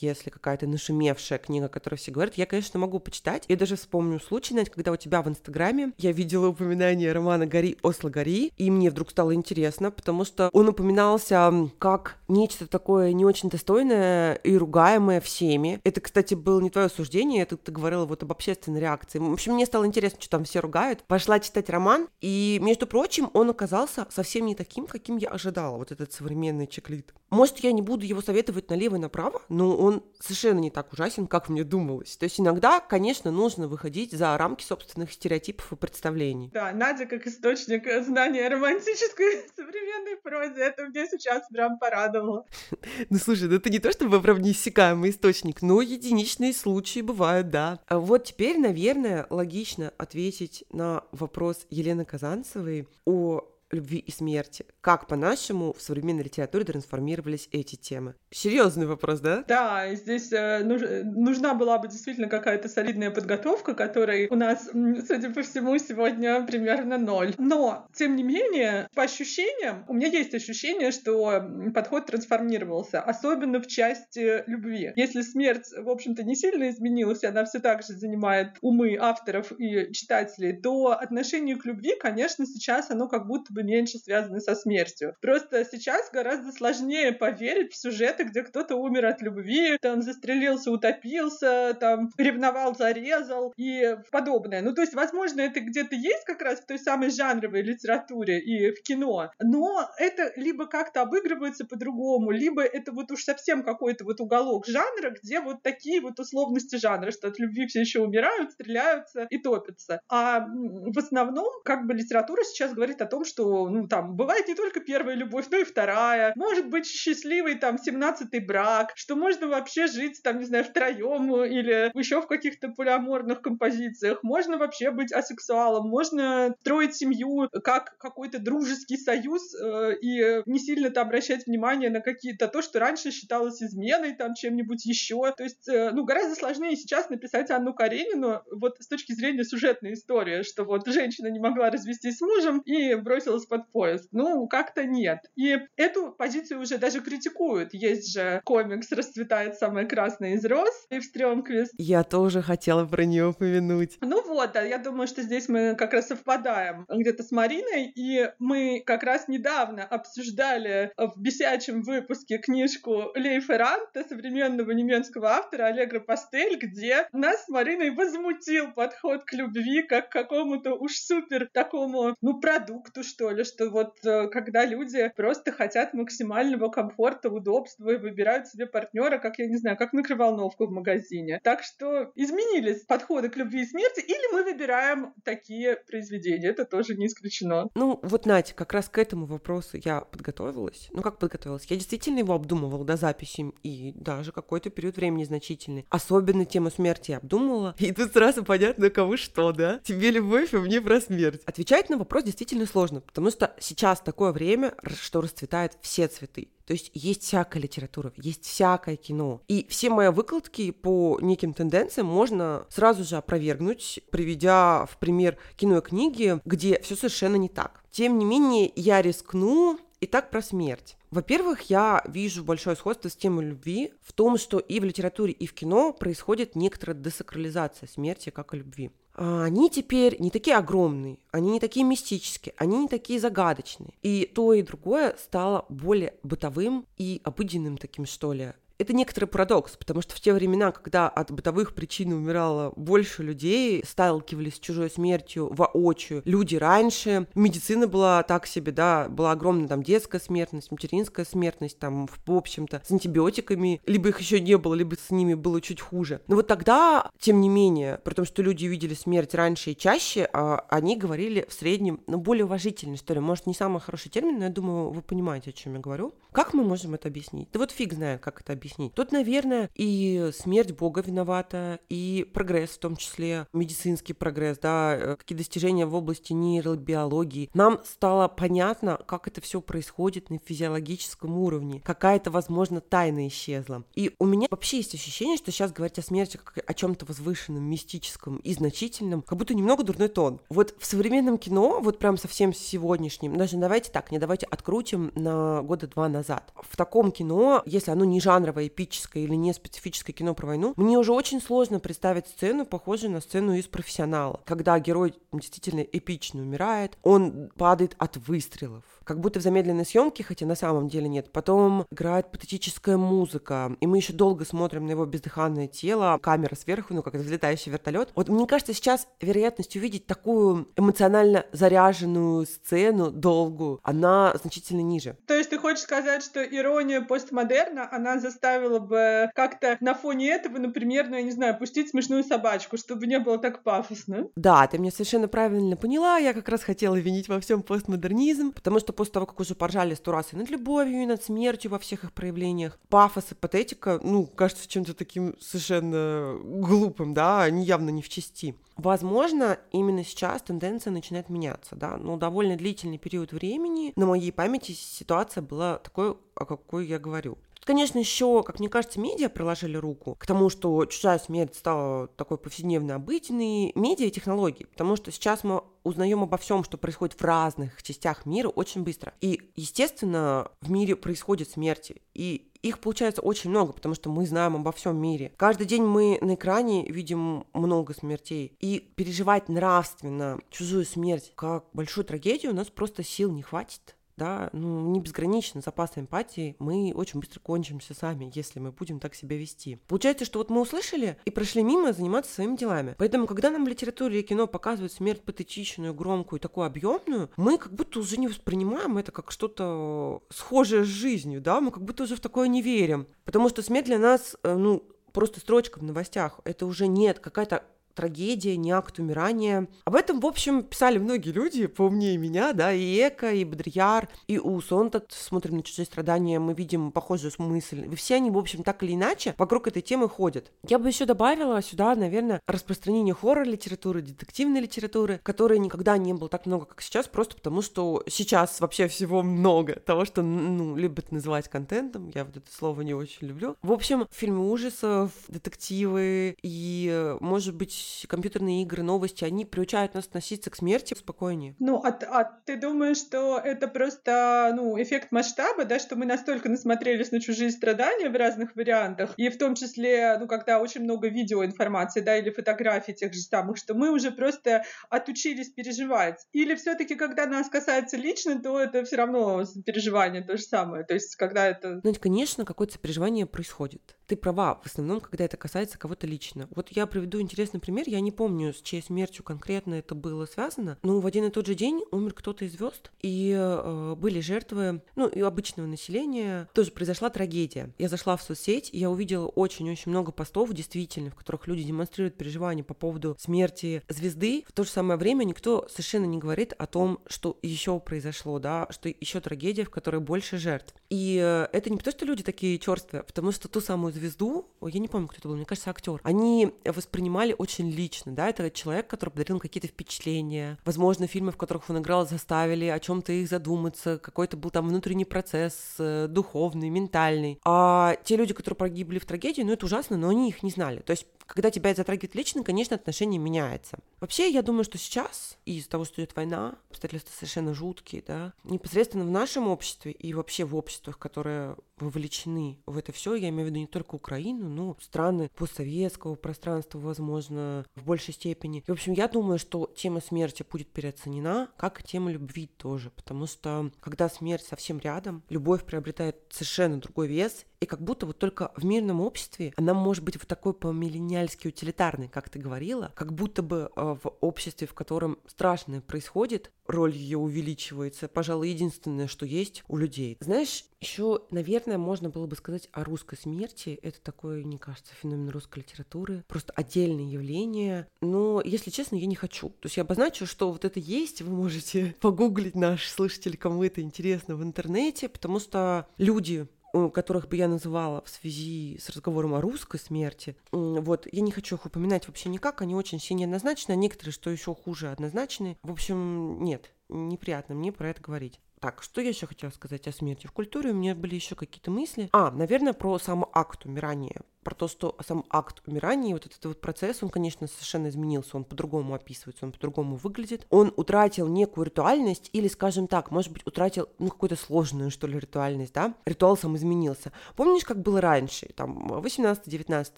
если какая-то нашумевшая книга, о которой все говорят, я, конечно, могу почитать. Я даже вспомню случай, Надь, когда у тебя в Инстаграме я видела упоминание романа «Гори, Осло, гори», и мне вдруг стало интересно, потому что он упоминался как нечто такое не очень достойное и ругаемое всеми. Это, кстати, было не твое суждение, это ты говорила вот об общественной реакции. В общем, мне стало интересно, что там все ругают. Пошла читать роман, и, между прочим, он оказался совсем не таким, каким я ожидала, вот этот современный чеклит. Может, я не буду его советовать налево и направо, но он совершенно не так ужасен, как мне думалось. То есть иногда, конечно, нужно выходить за рамки собственных стереотипов и представлений. Да, Надя как источник знания романтической современной прозе, это мне сейчас прям порадовало. Ну слушай, это не то чтобы прям неиссякаемый источник, но единичные случаи бывают, да. А вот теперь, наверное, логично ответить на вопрос Елены Казанцевой о любви и смерти. Как, по-нашему, в современной литературе трансформировались эти темы? Серьезный вопрос, да? Да, здесь э, нуж, нужна была бы действительно какая-то солидная подготовка, которой у нас, судя по всему, сегодня примерно ноль. Но, тем не менее, по ощущениям, у меня есть ощущение, что подход трансформировался, особенно в части любви. Если смерть, в общем-то, не сильно изменилась, она все так же занимает умы авторов и читателей, то отношение к любви, конечно, сейчас оно как будто бы меньше связано со смертью. Просто сейчас гораздо сложнее поверить в сюжеты, где кто-то умер от любви, там застрелился, утопился, там ревновал, зарезал и подобное. Ну, то есть, возможно, это где-то есть как раз в той самой жанровой литературе и в кино, но это либо как-то обыгрывается по-другому, либо это вот уж совсем какой-то вот уголок жанра, где вот такие вот условности жанра, что от любви все еще умирают, стреляются и топятся. А в основном как бы литература сейчас говорит о том, что ну, там, бывает не только первая любовь, но и вторая. Может быть счастливый, там, семнадцатый брак, что можно вообще жить, там, не знаю, втроем или еще в каких-то полиаморных композициях. Можно вообще быть асексуалом, можно строить семью как какой-то дружеский союз э, и не сильно там обращать внимание на какие-то то, что раньше считалось изменой, там, чем-нибудь еще. То есть, э, ну, гораздо сложнее сейчас написать Анну Каренину вот с точки зрения сюжетной истории, что вот женщина не могла развестись с мужем и бросилась под поезд. Ну, как-то нет. И эту позицию уже даже критикуют. Есть же комикс «Расцветает самая красная из роз» и в Стрёмквист. Я тоже хотела про нее упомянуть. Ну вот, да, я думаю, что здесь мы как раз совпадаем где-то с Мариной, и мы как раз недавно обсуждали в бесячем выпуске книжку Лей Ферранта, современного немецкого автора Аллегра Пастель, где нас с Мариной возмутил подход к любви как к какому-то уж супер такому, ну, продукту, что ли, что вот э, когда люди просто хотят максимального комфорта, удобства и выбирают себе партнера, как, я не знаю, как микроволновку в магазине. Так что изменились подходы к любви и смерти, или мы выбираем такие произведения. Это тоже не исключено. Ну, вот, Надя, как раз к этому вопросу я подготовилась. Ну, как подготовилась? Я действительно его обдумывала до записи, и даже какой-то период времени значительный. Особенно тему смерти я обдумывала. И тут сразу понятно, кого что, да? Тебе любовь, а мне про смерть. Отвечать на вопрос действительно сложно, потому что сейчас такое время, что расцветают все цветы. То есть есть всякая литература, есть всякое кино. И все мои выкладки по неким тенденциям можно сразу же опровергнуть, приведя в пример кино и книги, где все совершенно не так. Тем не менее, я рискну и так про смерть. Во-первых, я вижу большое сходство с темой любви в том, что и в литературе, и в кино происходит некоторая десакрализация смерти, как и любви. А, они теперь не такие огромные, они не такие мистические, они не такие загадочные. И то и другое стало более бытовым и обыденным таким, что ли, это некоторый парадокс, потому что в те времена, когда от бытовых причин умирало больше людей, сталкивались с чужой смертью воочию, люди раньше, медицина была так себе, да, была огромная там детская смертность, материнская смертность, там, в общем-то, с антибиотиками, либо их еще не было, либо с ними было чуть хуже. Но вот тогда, тем не менее, при том, что люди видели смерть раньше и чаще, а, они говорили в среднем, ну, более уважительно, что ли, может, не самый хороший термин, но я думаю, вы понимаете, о чем я говорю. Как мы можем это объяснить? Да вот фиг знает, как это объяснить объяснить. Тут, наверное, и смерть Бога виновата, и прогресс, в том числе медицинский прогресс, да, э, какие достижения в области нейробиологии. Нам стало понятно, как это все происходит на физиологическом уровне. Какая-то, возможно, тайна исчезла. И у меня вообще есть ощущение, что сейчас говорить о смерти как о чем-то возвышенном, мистическом и значительном, как будто немного дурной тон. Вот в современном кино, вот прям совсем сегодняшнем, даже давайте так, не давайте открутим на года два назад. В таком кино, если оно не жанровое жанровое, эпическое или не специфическое кино про войну, мне уже очень сложно представить сцену, похожую на сцену из «Профессионала», когда герой действительно эпично умирает, он падает от выстрелов, как будто в замедленной съемке, хотя на самом деле нет. Потом играет патетическая музыка, и мы еще долго смотрим на его бездыханное тело, камера сверху, ну, как взлетающий вертолет. Вот мне кажется, сейчас вероятность увидеть такую эмоционально заряженную сцену долгую, она значительно ниже. То есть ты хочешь сказать, что ирония постмодерна, она заставила бы как-то на фоне этого, например, ну, я не знаю, пустить смешную собачку, чтобы не было так пафосно? Да, ты меня совершенно правильно поняла. Я как раз хотела винить во всем постмодернизм, потому что после того, как уже поржали сто раз и над любовью, и над смертью во всех их проявлениях, пафос и патетика, ну, кажется чем-то таким совершенно глупым, да, они явно не в чести. Возможно, именно сейчас тенденция начинает меняться, да, но довольно длительный период времени на моей памяти ситуация была такой, о какой я говорю. Конечно, еще, как мне кажется, медиа приложили руку к тому, что чужая смерть стала такой повседневно обыденной. Медиа и технологии. Потому что сейчас мы узнаем обо всем, что происходит в разных частях мира очень быстро. И, естественно, в мире происходят смерти. И их получается очень много, потому что мы знаем обо всем мире. Каждый день мы на экране видим много смертей. И переживать нравственно чужую смерть как большую трагедию у нас просто сил не хватит да, ну, не безграничный запас эмпатии, мы очень быстро кончимся сами, если мы будем так себя вести. Получается, что вот мы услышали и прошли мимо заниматься своими делами. Поэтому, когда нам в литературе и кино показывают смерть патетичную, громкую, такую объемную, мы как будто уже не воспринимаем это как что-то схожее с жизнью, да, мы как будто уже в такое не верим. Потому что смерть для нас, э, ну, просто строчка в новостях. Это уже нет какая-то трагедия, не акт умирания. Об этом, в общем, писали многие люди, поумнее меня, да, и Эко, и Бодрияр, и у Сонта «Смотрим на чужие страдания», мы видим похожую мысль. Все они, в общем, так или иначе вокруг этой темы ходят. Я бы еще добавила сюда, наверное, распространение хоррор-литературы, детективной литературы, которой никогда не было так много, как сейчас, просто потому что сейчас вообще всего много того, что, ну, любят называть контентом, я вот это слово не очень люблю. В общем, фильмы ужасов, детективы и, может быть, компьютерные игры, новости, они приучают нас относиться к смерти спокойнее. Ну, а, а ты думаешь, что это просто, ну, эффект масштаба, да, что мы настолько насмотрелись на чужие страдания в разных вариантах, и в том числе, ну, когда очень много видеоинформации, да, или фотографий тех же самых, что мы уже просто отучились переживать. Или все таки когда нас касается лично, то это все равно переживание то же самое. То есть, когда это... Ну, конечно, какое-то переживание происходит. Ты права, в основном, когда это касается кого-то лично. Вот я приведу интересный пример. Я не помню, с чьей смертью конкретно это было связано, но в один и тот же день умер кто-то из звезд, и э, были жертвы, ну, и обычного населения. Тоже произошла трагедия. Я зашла в соцсеть, и я увидела очень-очень много постов, действительно, в которых люди демонстрируют переживания по поводу смерти звезды. В то же самое время никто совершенно не говорит о том, что еще произошло, да, что еще трагедия, в которой больше жертв. И э, это не потому, что люди такие черствые, а потому что ту самую звезду, я не помню, кто это был, мне кажется, актер, они воспринимали очень лично, да, это человек, который подарил какие-то впечатления, возможно, фильмы, в которых он играл, заставили о чем-то их задуматься, какой-то был там внутренний процесс э, духовный, ментальный. А те люди, которые погибли в трагедии, ну это ужасно, но они их не знали. То есть когда тебя это затрагивает лично, конечно, отношение меняется. Вообще, я думаю, что сейчас, из-за того, что идет война, обстоятельства совершенно жуткие, да, непосредственно в нашем обществе и вообще в обществах, которые вовлечены в это все, я имею в виду не только Украину, но страны постсоветского пространства, возможно, в большей степени. И, в общем, я думаю, что тема смерти будет переоценена, как и тема любви тоже, потому что когда смерть совсем рядом, любовь приобретает совершенно другой вес, и как будто вот только в мирном обществе она может быть вот такой по-миллениальски утилитарной, как ты говорила, как будто бы э, в обществе, в котором страшное происходит, роль ее увеличивается, пожалуй, единственное, что есть у людей. Знаешь, еще, наверное, можно было бы сказать о русской смерти. Это такое, мне кажется, феномен русской литературы. Просто отдельное явление. Но, если честно, я не хочу. То есть я обозначу, что вот это есть. Вы можете погуглить наш слушатель, кому это интересно в интернете, потому что люди которых бы я называла в связи с разговором о русской смерти. Вот, я не хочу их упоминать вообще никак, они очень все неоднозначны, а некоторые, что еще хуже, однозначны. В общем, нет, неприятно мне про это говорить. Так, что я еще хотела сказать о смерти в культуре? У меня были еще какие-то мысли. А, наверное, про сам акт умирания. Про то, что сам акт умирания, вот этот вот процесс, он, конечно, совершенно изменился, он по-другому описывается, он по-другому выглядит. Он утратил некую ритуальность или, скажем так, может быть, утратил, ну, какую-то сложную, что ли, ритуальность, да? Ритуал сам изменился. Помнишь, как было раньше, там, 18-19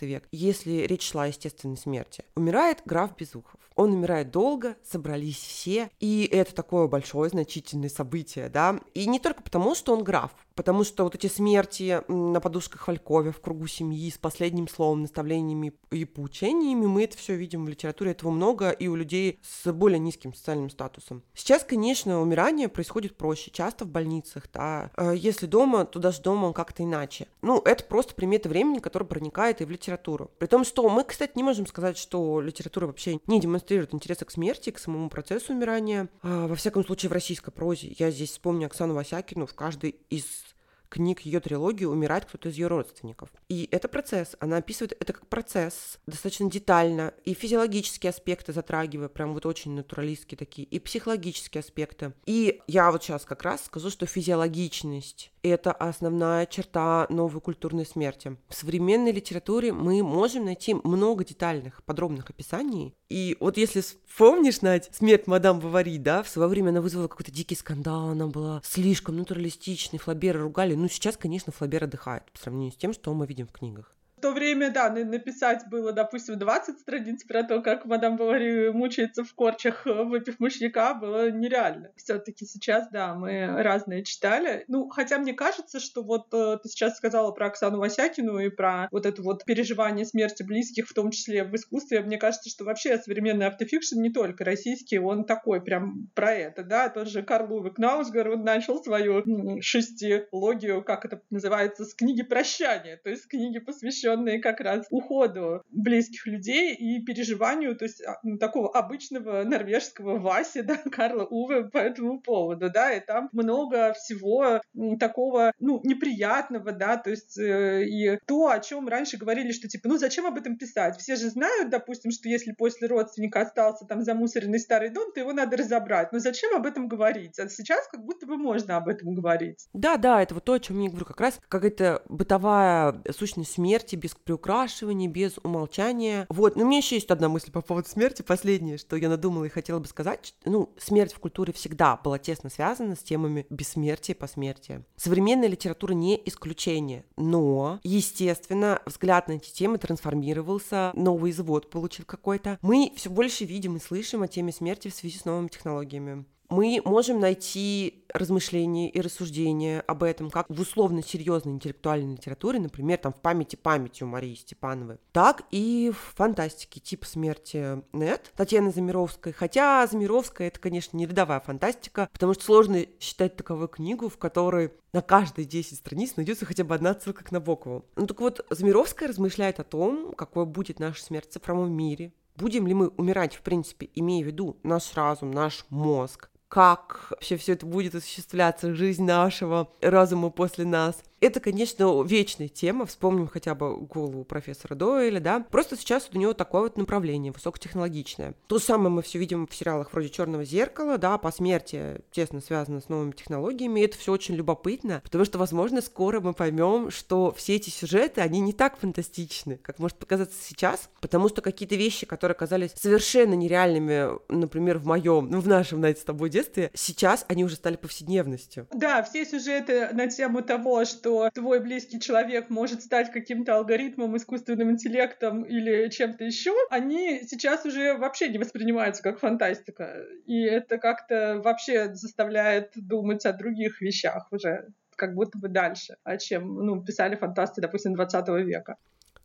век, если речь шла о естественной смерти? Умирает граф Безухов. Он умирает долго, собрались все, и это такое большое, значительное событие, да, и не только потому, что он граф, потому что вот эти смерти на подушках в Алькове, в кругу семьи, с последним словом, наставлениями и поучениями, мы это все видим в литературе, этого много, и у людей с более низким социальным статусом. Сейчас, конечно, умирание происходит проще, часто в больницах, да, э, если дома, то даже дома как-то иначе. Ну, это просто примета времени, которая проникает и в литературу. При том, что мы, кстати, не можем сказать, что литература вообще не демонстрирует интереса к смерти, к самому процессу умирания. А, во всяком случае, в российской прозе. Я здесь вспомню Оксану Васякину в каждой из книг ее трилогии умирает кто-то из ее родственников. И это процесс. Она описывает это как процесс достаточно детально. И физиологические аспекты затрагивая, прям вот очень натуралистские такие, и психологические аспекты. И я вот сейчас как раз скажу, что физиологичность — это основная черта новой культурной смерти. В современной литературе мы можем найти много детальных, подробных описаний. И вот если вспомнишь, Надь, смерть мадам Бавари, да, в свое время она вызвала какой-то дикий скандал, она была слишком натуралистичной, Флабера ругали, ну, сейчас, конечно, Флабер отдыхает по сравнению с тем, что мы видим в книгах. В то время, да, написать было, допустим, 20 страниц про то, как мадам Бавари мучается в корчах, э, выпив мышьяка, было нереально. все таки сейчас, да, мы разные читали. Ну, хотя мне кажется, что вот э, ты сейчас сказала про Оксану Васякину и про вот это вот переживание смерти близких, в том числе в искусстве. Мне кажется, что вообще современный автофикшн, не только российский, он такой прям про это, да. Тот же Карл Уве Кнаусгар, он начал свою шестилогию, как это называется, с книги прощания, то есть книги, посвященной посвященные как раз уходу близких людей и переживанию, то есть а, ну, такого обычного норвежского Васи, да, Карла Уве по этому поводу, да, и там много всего такого, ну, неприятного, да, то есть э, и то, о чем раньше говорили, что типа, ну, зачем об этом писать? Все же знают, допустим, что если после родственника остался там замусоренный старый дом, то его надо разобрать. Но зачем об этом говорить? А сейчас как будто бы можно об этом говорить. Да, да, это вот то, о чем я говорю, как раз какая-то бытовая сущность смерти без приукрашивания, без умолчания. Вот, но у меня еще есть одна мысль по поводу смерти, последняя, что я надумала и хотела бы сказать. Ну, смерть в культуре всегда была тесно связана с темами бессмертия и посмертия. Современная литература не исключение, но, естественно, взгляд на эти темы трансформировался, новый извод получил какой-то. Мы все больше видим и слышим о теме смерти в связи с новыми технологиями мы можем найти размышления и рассуждения об этом как в условно серьезной интеллектуальной литературе, например, там в памяти памяти у Марии Степановой, так и в фантастике типа смерти нет Татьяны Замировской. Хотя Замировская это, конечно, не рядовая фантастика, потому что сложно считать таковую книгу, в которой на каждые 10 страниц найдется хотя бы одна ссылка к Набокову. Ну так вот, Замировская размышляет о том, какой будет наша смерть в цифровом мире, Будем ли мы умирать, в принципе, имея в виду наш разум, наш мозг, как вообще все это будет осуществляться, жизнь нашего разума после нас. Это, конечно, вечная тема. Вспомним хотя бы голову профессора Дойля, да. Просто сейчас у него такое вот направление, высокотехнологичное. То самое мы все видим в сериалах вроде Черного зеркала, да, по смерти тесно связано с новыми технологиями. И это все очень любопытно, потому что, возможно, скоро мы поймем, что все эти сюжеты, они не так фантастичны, как может показаться сейчас, потому что какие-то вещи, которые казались совершенно нереальными, например, в моем, ну, в нашем, знаете, с тобой детстве, сейчас они уже стали повседневностью. Да, все сюжеты на тему того, что что твой близкий человек может стать каким-то алгоритмом, искусственным интеллектом или чем-то еще, они сейчас уже вообще не воспринимаются как фантастика. И это как-то вообще заставляет думать о других вещах уже как будто бы дальше, о чем ну, писали фантасты, допустим, 20 века.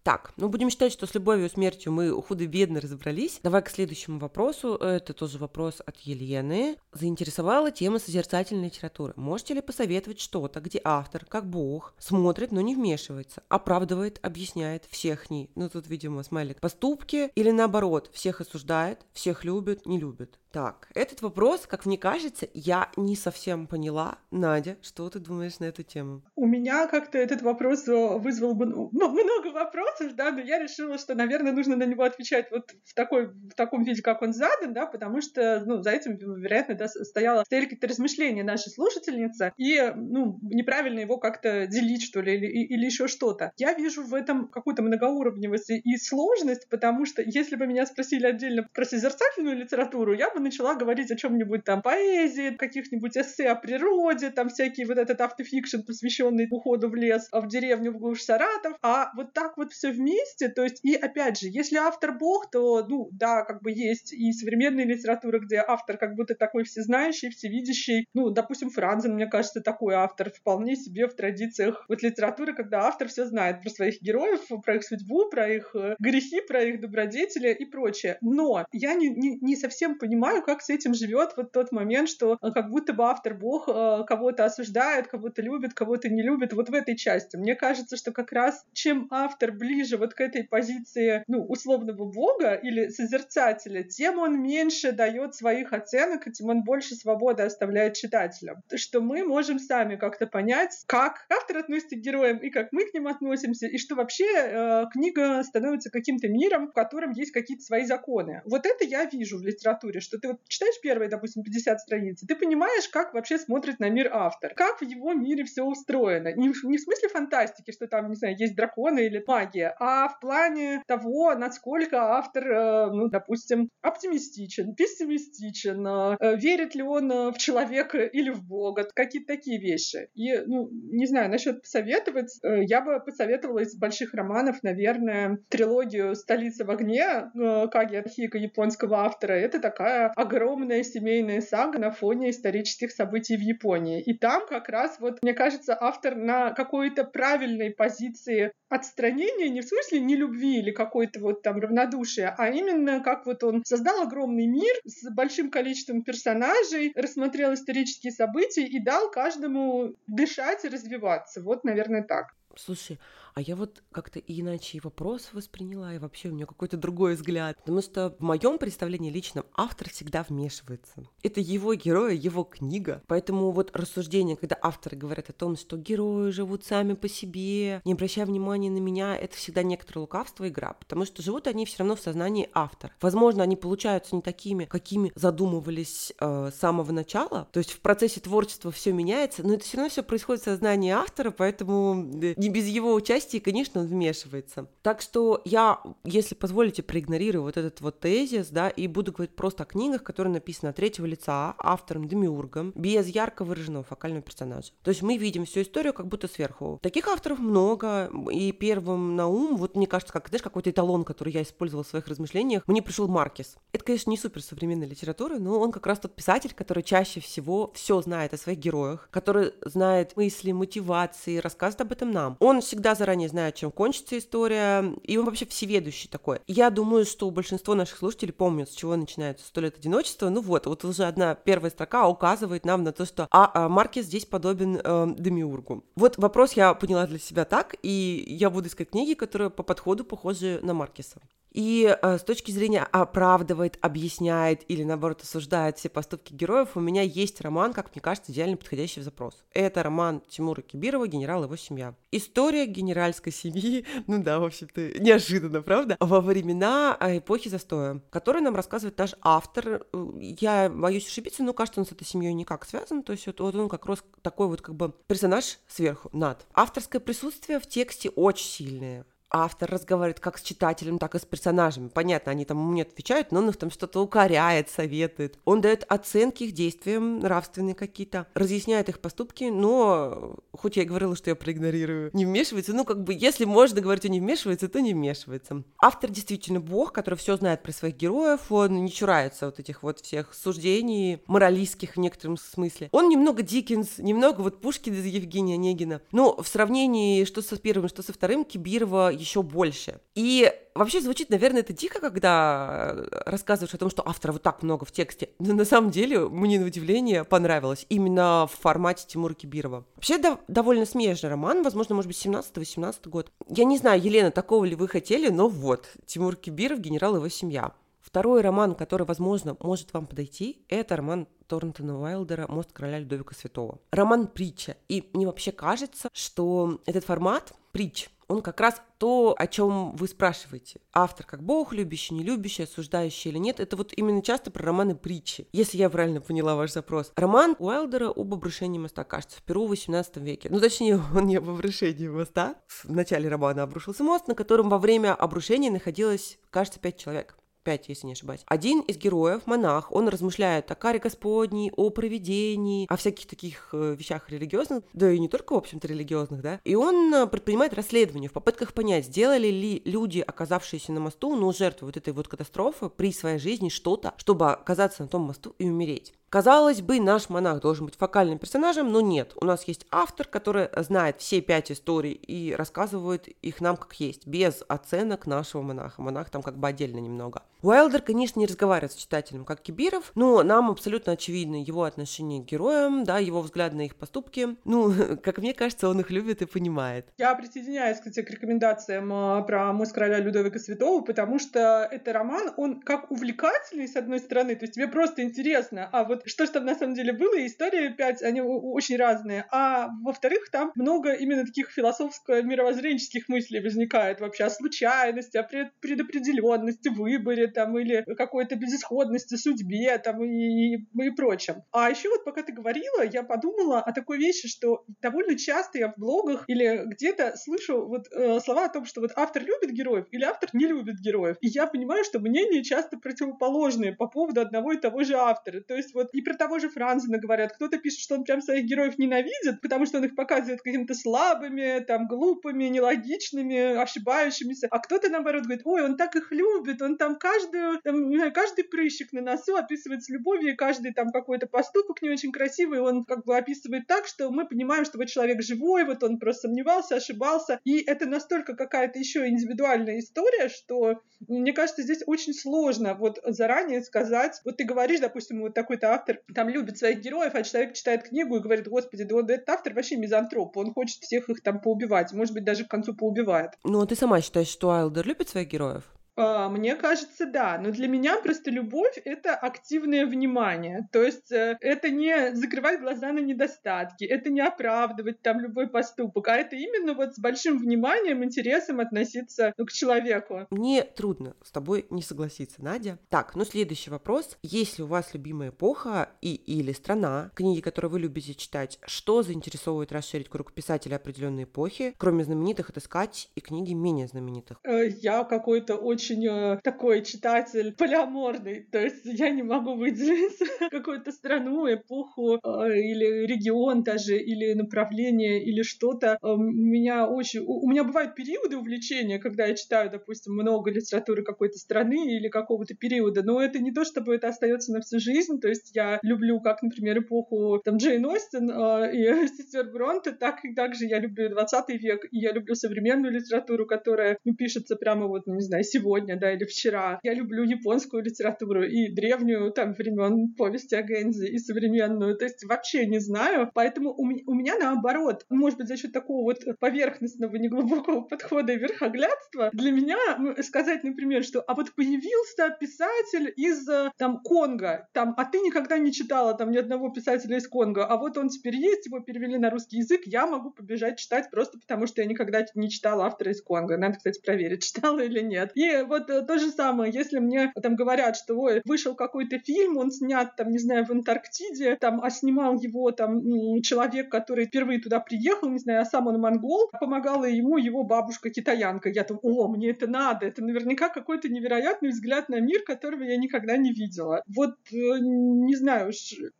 Так, ну будем считать, что с любовью и смертью мы худо-бедно разобрались. Давай к следующему вопросу. Это тоже вопрос от Елены. Заинтересовала тема созерцательной литературы. Можете ли посоветовать что-то, где автор, как бог, смотрит, но не вмешивается, оправдывает, объясняет всех не, ну тут, видимо, смайлик, поступки или наоборот, всех осуждает, всех любит, не любит? Так, этот вопрос, как мне кажется, я не совсем поняла. Надя, что ты думаешь на эту тему? У меня как-то этот вопрос вызвал бы ну, много вопросов, да, но я решила, что, наверное, нужно на него отвечать вот в, такой, в таком виде, как он задан, да, потому что, ну, за этим, вероятно, да, стояло, стояли какие-то размышления нашей слушательницы, и, ну, неправильно его как-то делить, что ли, или, или еще что-то. Я вижу в этом какую-то многоуровневость и сложность, потому что если бы меня спросили отдельно про созерцательную литературу, я бы начала говорить о чем-нибудь там поэзии, каких-нибудь эссе о природе, там всякий вот этот автофикшн, посвященный уходу в лес, в деревню в глушь Саратов. А вот так вот все вместе, то есть, и опять же, если автор бог, то, ну, да, как бы есть и современная литература, где автор как будто такой всезнающий, всевидящий. Ну, допустим, Франзен, мне кажется, такой автор вполне себе в традициях вот литературы, когда автор все знает про своих героев, про их судьбу, про их э, грехи, про их добродетели и прочее. Но я не, не, не совсем понимаю, понимаю, как с этим живет вот тот момент, что э, как будто бы автор Бог э, кого-то осуждает, кого-то любит, кого-то не любит, вот в этой части. Мне кажется, что как раз чем автор ближе вот к этой позиции, ну, условного Бога или созерцателя, тем он меньше дает своих оценок, и тем он больше свободы оставляет читателям. Что мы можем сами как-то понять, как автор относится к героям и как мы к ним относимся, и что вообще э, книга становится каким-то миром, в котором есть какие-то свои законы. Вот это я вижу в литературе, что ты вот читаешь первые, допустим, 50 страниц, ты понимаешь, как вообще смотрит на мир автор, как в его мире все устроено. Не, не в смысле фантастики, что там, не знаю, есть драконы или магия, а в плане того, насколько автор, э, ну, допустим, оптимистичен, пессимистичен, э, верит ли он э, в человека или в Бога, какие-то такие вещи. И, ну, не знаю, насчет посоветовать, я бы посоветовала из больших романов, наверное, трилогию «Столица в огне» Каги Архика, японского автора. Это такая огромная семейная сага на фоне исторических событий в Японии. И там как раз, вот, мне кажется, автор на какой-то правильной позиции отстранения, не в смысле не любви или какой-то вот там равнодушия, а именно как вот он создал огромный мир с большим количеством персонажей, рассмотрел исторические события и дал каждому дышать и развиваться. Вот, наверное, так. Слушай, а я вот как-то иначе и вопрос восприняла, и вообще у меня какой-то другой взгляд. Потому что в моем представлении личном автор всегда вмешивается. Это его герой, его книга. Поэтому вот рассуждение, когда авторы говорят о том, что герои живут сами по себе, не обращая внимания на меня, это всегда некоторое лукавство игра. Потому что живут они все равно в сознании автора. Возможно, они получаются не такими, какими задумывались э, с самого начала. То есть в процессе творчества все меняется, но это все равно все происходит в сознании автора, поэтому не без его участия участии, конечно, он вмешивается. Так что я, если позволите, проигнорирую вот этот вот тезис, да, и буду говорить просто о книгах, которые написаны от третьего лица, автором, демиургом, без ярко выраженного фокального персонажа. То есть мы видим всю историю как будто сверху. Таких авторов много, и первым на ум, вот мне кажется, как, знаешь, какой-то эталон, который я использовала в своих размышлениях, мне пришел Маркес. Это, конечно, не супер современная литература, но он как раз тот писатель, который чаще всего все знает о своих героях, который знает мысли, мотивации, рассказывает об этом нам. Он всегда заранее заранее знает, чем кончится история, и он вообще всеведущий такой. Я думаю, что большинство наших слушателей помнят, с чего начинается «Сто лет одиночества». Ну вот, вот уже одна первая строка указывает нам на то, что а, а Маркес здесь подобен э, Демиургу. Вот вопрос я поняла для себя так, и я буду искать книги, которые по подходу похожи на Маркеса и э, с точки зрения оправдывает, объясняет или наоборот осуждает все поступки героев, у меня есть роман, как мне кажется, идеально подходящий в запрос. Это роман Тимура Кибирова «Генерал и его семья». История генеральской семьи, ну да, в общем-то, неожиданно, правда? Во времена э, эпохи застоя, который нам рассказывает наш автор. Я боюсь ошибиться, но кажется, он с этой семьей никак связан, то есть вот он как раз такой вот как бы персонаж сверху, над. Авторское присутствие в тексте очень сильное автор разговаривает как с читателем, так и с персонажами. Понятно, они там ему не отвечают, но он их там что-то укоряет, советует. Он дает оценки их действиям, нравственные какие-то, разъясняет их поступки, но, хоть я и говорила, что я проигнорирую, не вмешивается, ну, как бы, если можно говорить, он не вмешивается, то не вмешивается. Автор действительно бог, который все знает про своих героев, он не чурается вот этих вот всех суждений моралистских в некотором смысле. Он немного Диккенс, немного вот Пушкин из Евгения Онегина. Но в сравнении что со первым, что со вторым, Кибирова еще больше. И вообще звучит, наверное, это дико, когда рассказываешь о том, что автора вот так много в тексте. Но на самом деле мне на удивление понравилось именно в формате Тимура Кибирова. Вообще да, довольно смежный роман, возможно, может быть, 17-18 год. Я не знаю, Елена, такого ли вы хотели, но вот, Тимур Кибиров, генерал его семья. Второй роман, который, возможно, может вам подойти, это роман Торнтона Уайлдера «Мост короля Людовика Святого». Роман притча. И мне вообще кажется, что этот формат притч он как раз то, о чем вы спрашиваете. Автор как бог, любящий, не любящий, осуждающий или нет, это вот именно часто про романы притчи, если я правильно поняла ваш запрос. Роман Уайлдера об обрушении моста, кажется, в Перу в 18 веке. Ну, точнее, он не об обрушении моста. В начале романа обрушился мост, на котором во время обрушения находилось, кажется, пять человек. 5, если не ошибаюсь. Один из героев, монах, он размышляет о каре Господней, о проведении, о всяких таких э, вещах религиозных, да и не только, в общем-то, религиозных, да. И он э, предпринимает расследование в попытках понять, сделали ли люди, оказавшиеся на мосту, ну, жертвы вот этой вот катастрофы при своей жизни что-то, чтобы оказаться на том мосту и умереть. Казалось бы, наш монах должен быть фокальным персонажем, но нет. У нас есть автор, который знает все пять историй и рассказывает их нам как есть, без оценок нашего монаха. Монах там как бы отдельно немного. Уайлдер, конечно, не разговаривает с читателем, как Кибиров, но нам абсолютно очевидно его отношение к героям, да, его взгляд на их поступки. Ну, как мне кажется, он их любит и понимает. Я присоединяюсь, кстати, к рекомендациям а, про «Мост короля Людовика Святого», потому что это роман, он как увлекательный, с одной стороны, то есть тебе просто интересно, а вот что же там на самом деле было, и истории пять, они очень разные. А во-вторых, там много именно таких философско-мировоззренческих мыслей возникает вообще о случайности, о предопределенности, выборе там или какой-то безысходности, судьбе там и, и, и прочем. А еще вот пока ты говорила, я подумала о такой вещи, что довольно часто я в блогах или где-то слышу вот э, слова о том, что вот автор любит героев или автор не любит героев. И я понимаю, что мнения часто противоположные по поводу одного и того же автора. То есть вот и про того же Франзена говорят. Кто-то пишет, что он прям своих героев ненавидит, потому что он их показывает какими-то слабыми, там, глупыми, нелогичными, ошибающимися. А кто-то, наоборот, говорит, ой, он так их любит, он там каждую, там, каждый прыщик на носу описывает с любовью, и каждый там какой-то поступок не очень красивый, он как бы описывает так, что мы понимаем, что вот человек живой, вот он просто сомневался, ошибался. И это настолько какая-то еще индивидуальная история, что мне кажется, здесь очень сложно вот заранее сказать, вот ты говоришь, допустим, вот такой-то автор там любит своих героев, а человек читает книгу и говорит, господи, да вот этот автор вообще мизантроп, он хочет всех их там поубивать, может быть, даже к концу поубивает. Ну, а ты сама считаешь, что Айлдер любит своих героев? А, мне кажется, да. Но для меня просто любовь — это активное внимание. То есть э, это не закрывать глаза на недостатки, это не оправдывать там любой поступок, а это именно вот с большим вниманием, интересом относиться ну, к человеку. Мне трудно с тобой не согласиться, Надя. Так, ну следующий вопрос. Есть ли у вас любимая эпоха и или страна, книги, которые вы любите читать, что заинтересовывает расширить круг писателей определенной эпохи, кроме знаменитых отыскать и книги менее знаменитых? Э, я какой-то очень очень э, такой читатель полиаморный, то есть я не могу выделить какую-то страну, эпоху э, или регион даже, или направление, или что-то. Э, меня очень... У меня бывают периоды увлечения, когда я читаю, допустим, много литературы какой-то страны или какого-то периода, но это не то, чтобы это остается на всю жизнь, то есть я люблю, как, например, эпоху там Джейн Остин и сестер Бронте, так и также я люблю 20 век, и я люблю современную литературу, которая ну, пишется прямо вот, ну, не знаю, сегодня сегодня, да, или вчера. Я люблю японскую литературу и древнюю, там, времен повести о Гэнзи, и современную. То есть вообще не знаю. Поэтому у, у меня наоборот, может быть, за счет такого вот поверхностного, неглубокого подхода и верхоглядства, для меня сказать, например, что а вот появился писатель из там Конго, там, а ты никогда не читала там ни одного писателя из Конго, а вот он теперь есть, его перевели на русский язык, я могу побежать читать просто потому, что я никогда не читала автора из Конго. Надо, кстати, проверить, читала или нет. И вот э, то же самое, если мне там говорят, что ой, вышел какой-то фильм, он снят там, не знаю, в Антарктиде, там, а снимал его там человек, который впервые туда приехал, не знаю, а сам он монгол, помогала ему его бабушка-китаянка. Я там, о, мне это надо, это наверняка какой-то невероятный взгляд на мир, которого я никогда не видела. Вот, э, не знаю,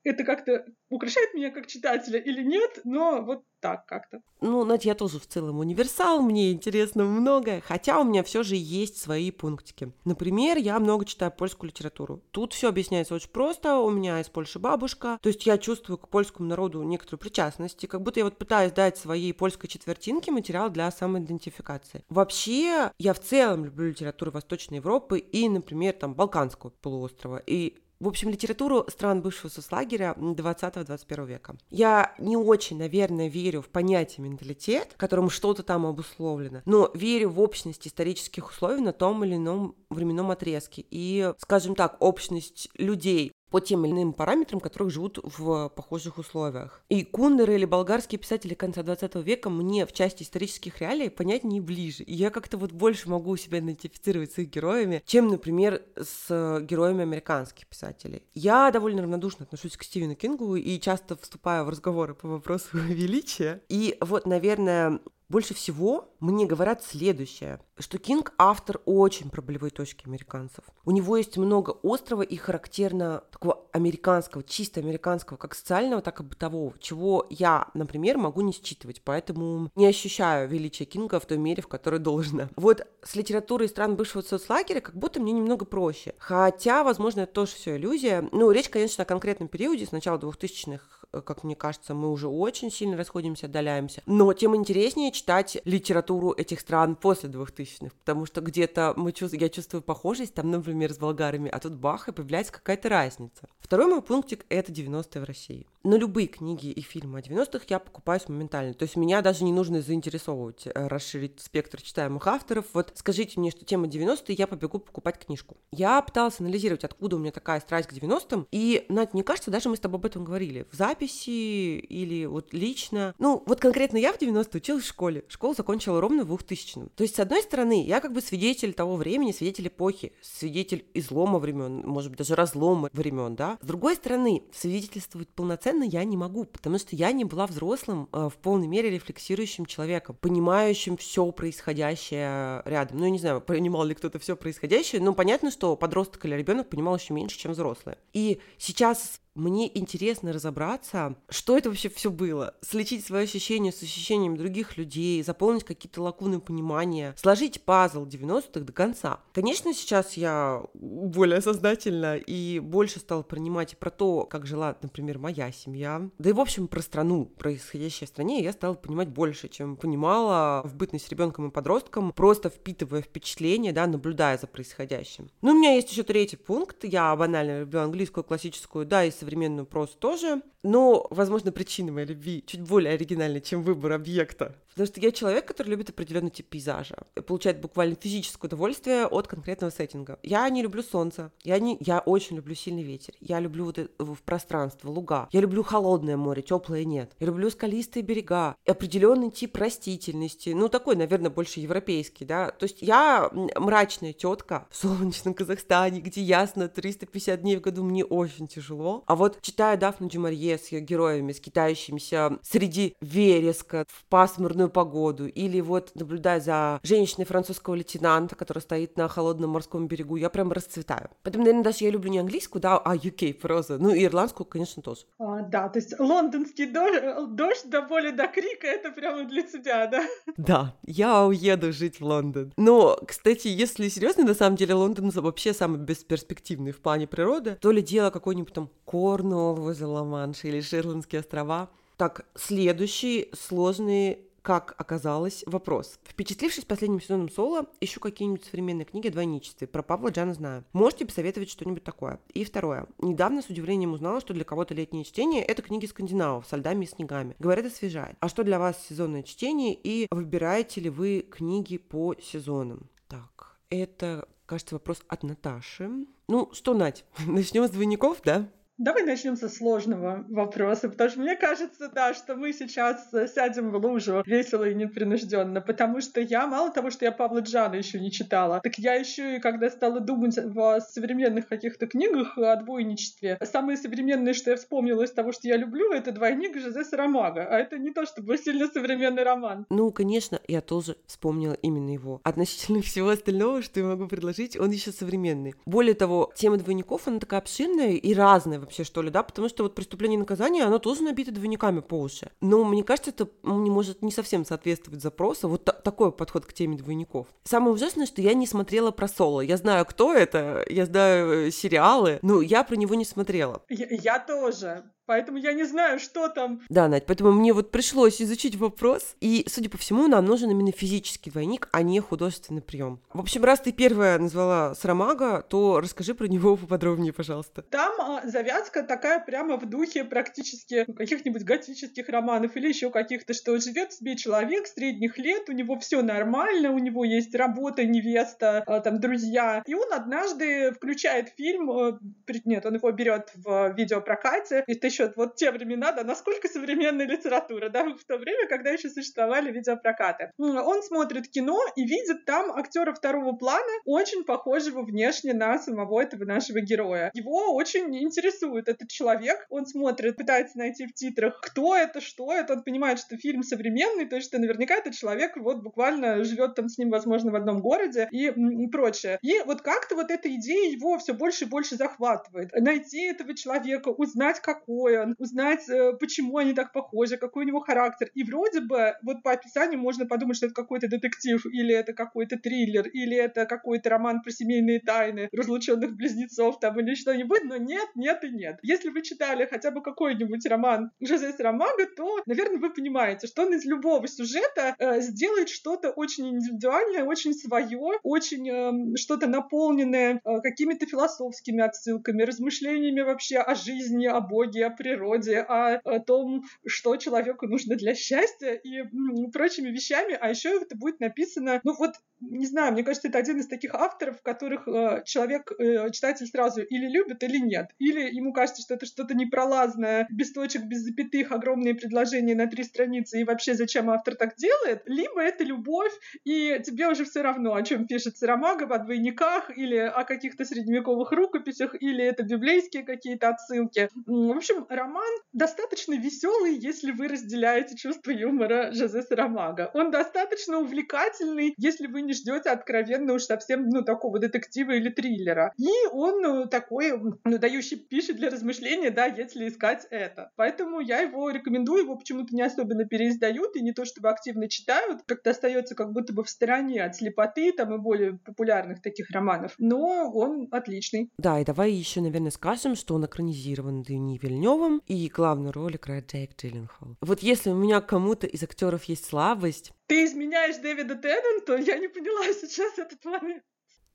это как-то украшает меня как читателя или нет, но вот так как-то. Ну, Надя, я тоже в целом универсал, мне интересно многое, хотя у меня все же есть свои пунктики. Например, я много читаю польскую литературу. Тут все объясняется очень просто, у меня из Польши бабушка, то есть я чувствую к польскому народу некоторую причастность, как будто я вот пытаюсь дать своей польской четвертинке материал для самоидентификации. Вообще, я в целом люблю литературу Восточной Европы и, например, там, Балканского полуострова, и в общем, литературу стран бывшего соцлагеря 20-21 века. Я не очень, наверное, верю в понятие менталитет, которым что-то там обусловлено, но верю в общность исторических условий на том или ином временном отрезке. И, скажем так, общность людей, по тем или иным параметрам, которых живут в похожих условиях. И кундеры или болгарские писатели конца 20 века мне в части исторических реалий понять не ближе. И я как-то вот больше могу себя идентифицировать с их героями, чем, например, с героями американских писателей. Я довольно равнодушно отношусь к Стивену Кингу и часто вступаю в разговоры по вопросу величия. И вот, наверное, больше всего мне говорят следующее, что Кинг автор очень про точки американцев. У него есть много острого и характерно такого американского, чисто американского, как социального, так и бытового, чего я, например, могу не считывать, поэтому не ощущаю величия Кинга в той мере, в которой должно. Вот с литературой стран бывшего соцлагеря как будто мне немного проще. Хотя, возможно, это тоже все иллюзия. Ну, речь, конечно, о конкретном периоде, с начала 2000-х Э, как мне кажется, мы уже очень сильно расходимся, отдаляемся. Но тем интереснее читать литературу этих стран после 2000-х, потому что где-то мы чувств... я чувствую похожесть, там, например, с болгарами, а тут бах, и появляется какая-то разница. Второй мой пунктик — это 90-е в России. На любые книги и фильмы о 90-х я покупаюсь моментально. То есть меня даже не нужно заинтересовывать, э, расширить спектр читаемых авторов. Вот скажите мне, что тема 90-е, я побегу покупать книжку. Я пыталась анализировать, откуда у меня такая страсть к 90-м, и, Надь, мне кажется, даже мы с тобой об этом говорили. В записи или вот лично. Ну, вот конкретно я в 90 училась в школе. Школу закончила ровно в 2000 То есть, с одной стороны, я как бы свидетель того времени, свидетель эпохи, свидетель излома времен, может быть, даже разлома времен, да. С другой стороны, свидетельствовать полноценно я не могу, потому что я не была взрослым, э, в полной мере рефлексирующим человеком, понимающим все происходящее рядом. Ну, я не знаю, понимал ли кто-то все происходящее, но понятно, что подросток или ребенок понимал еще меньше, чем взрослые. И сейчас мне интересно разобраться, что это вообще все было, слечить свои ощущения с ощущениями других людей, заполнить какие-то лакуны понимания, сложить пазл 90-х до конца. Конечно, сейчас я более сознательна и больше стала принимать и про то, как жила, например, моя семья, да и, в общем, про страну, происходящее в стране, я стала понимать больше, чем понимала в бытность ребенком и подростком, просто впитывая впечатления, да, наблюдая за происходящим. Ну, у меня есть еще третий пункт, я банально люблю английскую классическую, да, и современную прозу тоже, но, возможно, причина моей любви чуть более оригинальна, чем выбор объекта. Потому что я человек, который любит определенный тип пейзажа, получает буквально физическое удовольствие от конкретного сеттинга. Я не люблю солнце, я, не, я очень люблю сильный ветер, я люблю вот это, в пространство, луга, я люблю холодное море, теплое нет, я люблю скалистые берега, определенный тип растительности, ну такой, наверное, больше европейский, да. То есть я мрачная тетка в солнечном Казахстане, где ясно 350 дней в году мне очень тяжело. А вот читая Дафну Джумарье с ее героями, скитающимися среди вереска в пасмурную погоду, или вот наблюдая за женщиной французского лейтенанта, которая стоит на холодном морском берегу, я прям расцветаю. Поэтому, наверное, даже я люблю не английскую, да, а UK проза. Ну и ирландскую, конечно, тоже. А, да, то есть лондонский дождь, дождь до боли до крика, это прямо для тебя, да? Да, я уеду жить в Лондон. Но, кстати, если серьезно, на самом деле Лондон вообще самый бесперспективный в плане природы. То ли дело какой-нибудь там Корнуолл возле Ла-Манша или Шерландские острова. Так, следующий сложный как оказалось, вопрос. Впечатлившись последним сезоном Соло, ищу какие-нибудь современные книги о двойничестве. Про Павла Джана знаю. Можете посоветовать что-нибудь такое? И второе. Недавно с удивлением узнала, что для кого-то летнее чтение – это книги скандинавов со льдами и снегами. Говорят, освежает. А что для вас сезонное чтение? И выбираете ли вы книги по сезонам? Так, это, кажется, вопрос от Наташи. Ну, что, Надь, начнем с двойников, да? Давай начнем со сложного вопроса, потому что мне кажется, да, что мы сейчас э, сядем в лужу весело и непринужденно, потому что я, мало того, что я Павла Джана еще не читала, так я еще и когда стала думать о современных каких-то книгах о двойничестве, самые современные, что я вспомнила из того, что я люблю, это двойник Жозе Сарамага, а это не то чтобы сильно современный роман. Ну, конечно, я тоже вспомнила именно его. Относительно всего остального, что я могу предложить, он еще современный. Более того, тема двойников, она такая обширная и разная вообще, что ли, да, потому что вот преступление и наказание, оно тоже набито двойниками по уши. Но мне кажется, это не может не совсем соответствовать запросу, вот такой подход к теме двойников. Самое ужасное, что я не смотрела про Соло. Я знаю, кто это, я знаю э, сериалы, но я про него не смотрела. Я, я тоже. Поэтому я не знаю, что там. Да, Надь, поэтому мне вот пришлось изучить вопрос. И, судя по всему, нам нужен именно физический двойник, а не художественный прием. В общем, раз ты первая назвала Сарамага, то расскажи про него поподробнее, пожалуйста. Там а, завязка такая прямо в духе практически каких-нибудь готических романов или еще каких-то, что живет себе человек средних лет, у него все нормально, у него есть работа, невеста, а, там друзья. И он однажды включает фильм, а, нет, он его берет в видеопрокате, и ты еще вот те времена, да, насколько современная литература, да, в то время, когда еще существовали видеопрокаты. Он смотрит кино и видит там актера второго плана, очень похожего внешне на самого этого нашего героя. Его очень интересует этот человек, он смотрит, пытается найти в титрах, кто это, что это, он понимает, что фильм современный, то есть что наверняка этот человек вот буквально живет там с ним, возможно, в одном городе и, прочее. И вот как-то вот эта идея его все больше и больше захватывает. Найти этого человека, узнать, какой он, узнать, э, почему они так похожи, какой у него характер. И вроде бы вот по описанию можно подумать, что это какой-то детектив, или это какой-то триллер, или это какой-то роман про семейные тайны разлученных близнецов там или что-нибудь, но нет, нет и нет. Если вы читали хотя бы какой-нибудь роман Жозе Ромага, то, наверное, вы понимаете, что он из любого сюжета э, сделает что-то очень индивидуальное, очень свое, очень э, что-то наполненное э, какими-то философскими отсылками, размышлениями вообще о жизни, о Боге, о природе, о, о том, что человеку нужно для счастья и м, прочими вещами, а еще это будет написано, ну вот, не знаю, мне кажется, это один из таких авторов, которых э, человек, э, читатель сразу или любит, или нет. Или ему кажется, что это что-то непролазное, без точек, без запятых, огромные предложения на три страницы, и вообще зачем автор так делает, либо это любовь, и тебе уже все равно, о чем пишет Сарамага, о двойниках, или о каких-то средневековых рукописях, или это библейские какие-то отсылки. В общем, роман достаточно веселый, если вы разделяете чувство юмора Жозе Сарамага. Он достаточно увлекательный, если вы не ждете откровенно уж совсем, ну, такого детектива или триллера. И он ну, такой, ну, дающий пищу для размышления, да, если искать это. Поэтому я его рекомендую, его почему-то не особенно переиздают, и не то чтобы активно читают, как-то остается как будто бы в стороне от слепоты, там, и более популярных таких романов. Но он отличный. Да, и давай еще, наверное, скажем, что он экранизирован Дени Вильнёв, Ивановым, и главную роль играет Джейк Джилленхол. Вот если у меня кому-то из актеров есть слабость... Ты изменяешь Дэвида Теннанта? Я не поняла сейчас этот момент.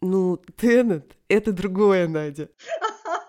Ну, Теннет — это другое, Надя.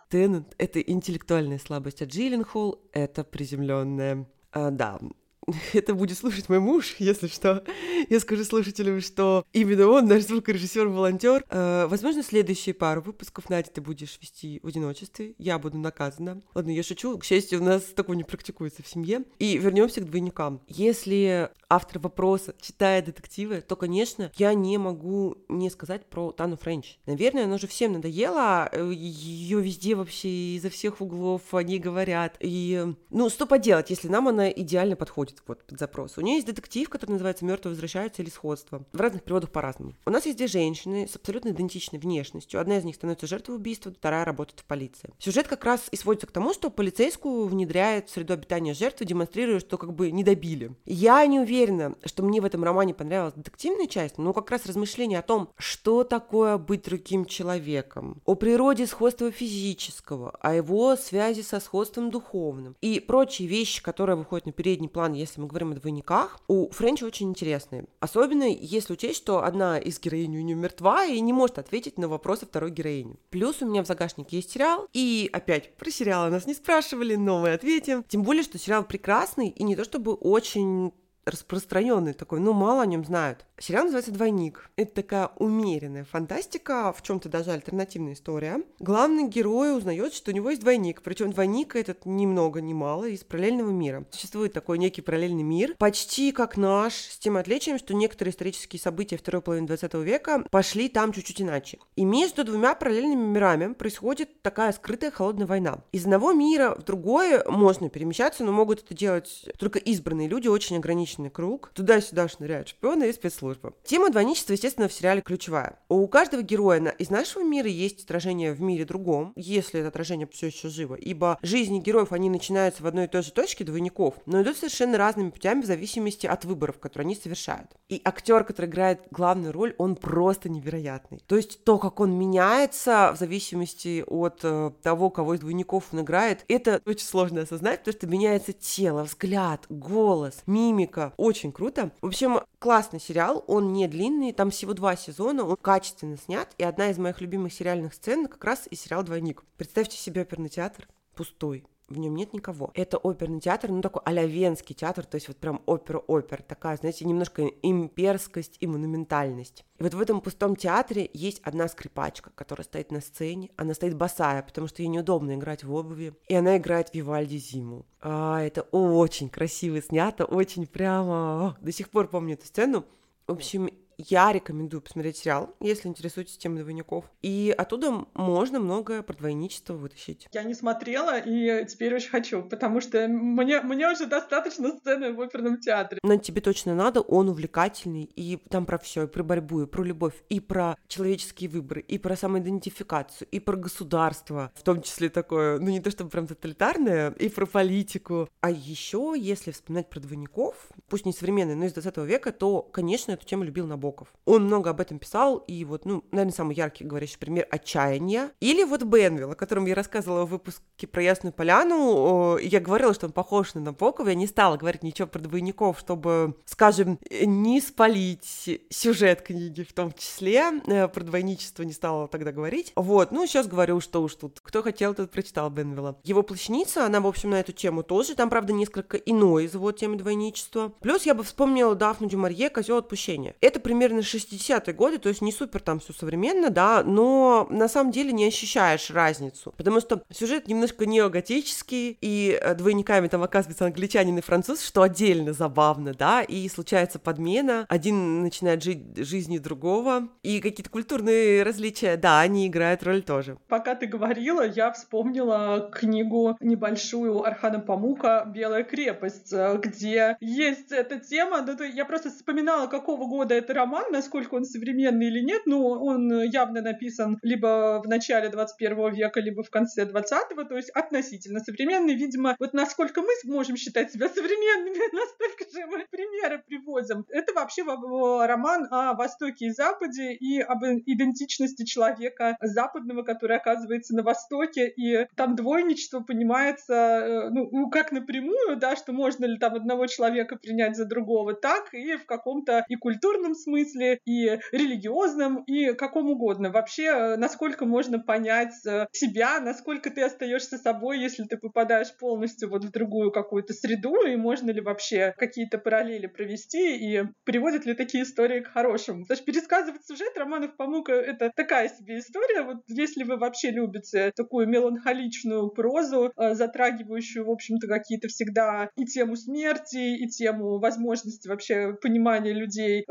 Теннет — это интеллектуальная слабость, а Джилленхол — это приземленная. А, да, это будет слушать мой муж, если что. Я скажу слушателям, что именно он наш звукорежиссер-волонтер. Э, возможно, следующие пару выпусков, Надя, ты будешь вести в одиночестве. Я буду наказана. Ладно, я шучу. К счастью, у нас такого не практикуется в семье. И вернемся к двойникам. Если автор вопроса читает детективы, то, конечно, я не могу не сказать про Тану Френч. Наверное, она же всем надоела. Ее везде вообще изо всех углов они говорят. И, ну, что поделать, если нам она идеально подходит подходит вот под запрос. У нее есть детектив, который называется «Мертвые возвращаются» или «Сходство». В разных переводах по-разному. У нас есть две женщины с абсолютно идентичной внешностью. Одна из них становится жертвой убийства, вторая работает в полиции. Сюжет как раз и сводится к тому, что полицейскую внедряет в среду обитания жертвы, демонстрируя, что как бы не добили. Я не уверена, что мне в этом романе понравилась детективная часть, но как раз размышление о том, что такое быть другим человеком, о природе сходства физического, о его связи со сходством духовным и прочие вещи, которые выходят на передний план, если мы говорим о двойниках, у Френча очень интересные. Особенно если учесть, что одна из героинь у нее мертва и не может ответить на вопросы второй героини. Плюс у меня в загашнике есть сериал, и опять про сериалы нас не спрашивали, но мы ответим. Тем более, что сериал прекрасный и не то чтобы очень распространенный такой, ну, мало о нем знают. Сериал называется «Двойник». Это такая умеренная фантастика, в чем-то даже альтернативная история. Главный герой узнает, что у него есть двойник, причем двойник этот ни много ни мало из параллельного мира. Существует такой некий параллельный мир, почти как наш, с тем отличием, что некоторые исторические события второй половины 20 века пошли там чуть-чуть иначе. И между двумя параллельными мирами происходит такая скрытая холодная война. Из одного мира в другое можно перемещаться, но могут это делать только избранные люди, очень ограниченный круг. Туда-сюда шныряют шпионы и спецслужбы службы. Тема двойничества, естественно, в сериале ключевая. У каждого героя из нашего мира есть отражение в мире другом, если это отражение все еще живо, ибо жизни героев, они начинаются в одной и той же точке двойников, но идут совершенно разными путями в зависимости от выборов, которые они совершают. И актер, который играет главную роль, он просто невероятный. То есть то, как он меняется в зависимости от э, того, кого из двойников он играет, это очень сложно осознать, потому что меняется тело, взгляд, голос, мимика. Очень круто. В общем, классный сериал, он не длинный, там всего два сезона, он качественно снят, и одна из моих любимых сериальных сцен как раз и сериал «Двойник». Представьте себе оперный театр пустой, в нем нет никого. Это оперный театр, ну такой а венский театр, то есть вот прям опера-опер, такая, знаете, немножко имперскость и монументальность. И вот в этом пустом театре есть одна скрипачка, которая стоит на сцене. Она стоит босая, потому что ей неудобно играть в обуви. И она играет Вивальди Зиму. А, это очень красиво снято, очень прямо... До сих пор помню эту сцену. В общем, я рекомендую посмотреть сериал, если интересуетесь темой двойников. И оттуда можно многое про двойничество вытащить. Я не смотрела, и теперь очень хочу, потому что мне, мне уже достаточно сцены в оперном театре. Но тебе точно надо, он увлекательный, и там про все, и про борьбу, и про любовь, и про человеческие выборы, и про самоидентификацию, и про государство, в том числе такое, ну не то чтобы прям тоталитарное, и про политику. А еще, если вспоминать про двойников, пусть не современные, но из 20 века, то, конечно, эту тему любил Набоков. Набоков. Он много об этом писал, и вот, ну, наверное, самый яркий говорящий пример отчаяния. Или вот Бенвилл, о котором я рассказывала в выпуске про Ясную Поляну. Я говорила, что он похож на Набокова, я не стала говорить ничего про двойников, чтобы, скажем, не спалить сюжет книги в том числе. Э, про двойничество не стала тогда говорить. Вот, ну, сейчас говорю, что уж тут. Кто хотел, тот прочитал Бенвилла. Его плащаница, она, в общем, на эту тему тоже. Там, правда, несколько иной из его темы двойничества. Плюс я бы вспомнила Дафну Дюмарье «Козел отпущения». Это примерно 60-е годы, то есть не супер там все современно, да, но на самом деле не ощущаешь разницу, потому что сюжет немножко неоготический, и э, двойниками там оказывается англичанин и француз, что отдельно забавно, да, и случается подмена, один начинает жить жизнью другого, и какие-то культурные различия, да, они играют роль тоже. Пока ты говорила, я вспомнила книгу небольшую Архана Памука «Белая крепость», э, где есть эта тема, ну, я просто вспоминала, какого года это роман, насколько он современный или нет, ну, он явно написан либо в начале 21 века, либо в конце 20-го, то есть относительно современный. Видимо, вот насколько мы можем считать себя современными, настолько же мы примеры приводим. Это вообще роман о Востоке и Западе и об идентичности человека западного, который оказывается на Востоке, и там двойничество понимается, э, ну, как напрямую, да, что можно ли там одного человека принять за другого, так и в каком-то и культурном смысле, смысле, и религиозном, и каком угодно. Вообще, э, насколько можно понять э, себя, насколько ты остаешься собой, если ты попадаешь полностью вот в другую какую-то среду, и можно ли вообще какие-то параллели провести, и приводят ли такие истории к хорошему. Потому что пересказывать сюжет романов Памука — это такая себе история. Вот если вы вообще любите такую меланхоличную прозу, э, затрагивающую, в общем-то, какие-то всегда и тему смерти, и тему возможности вообще понимания людей,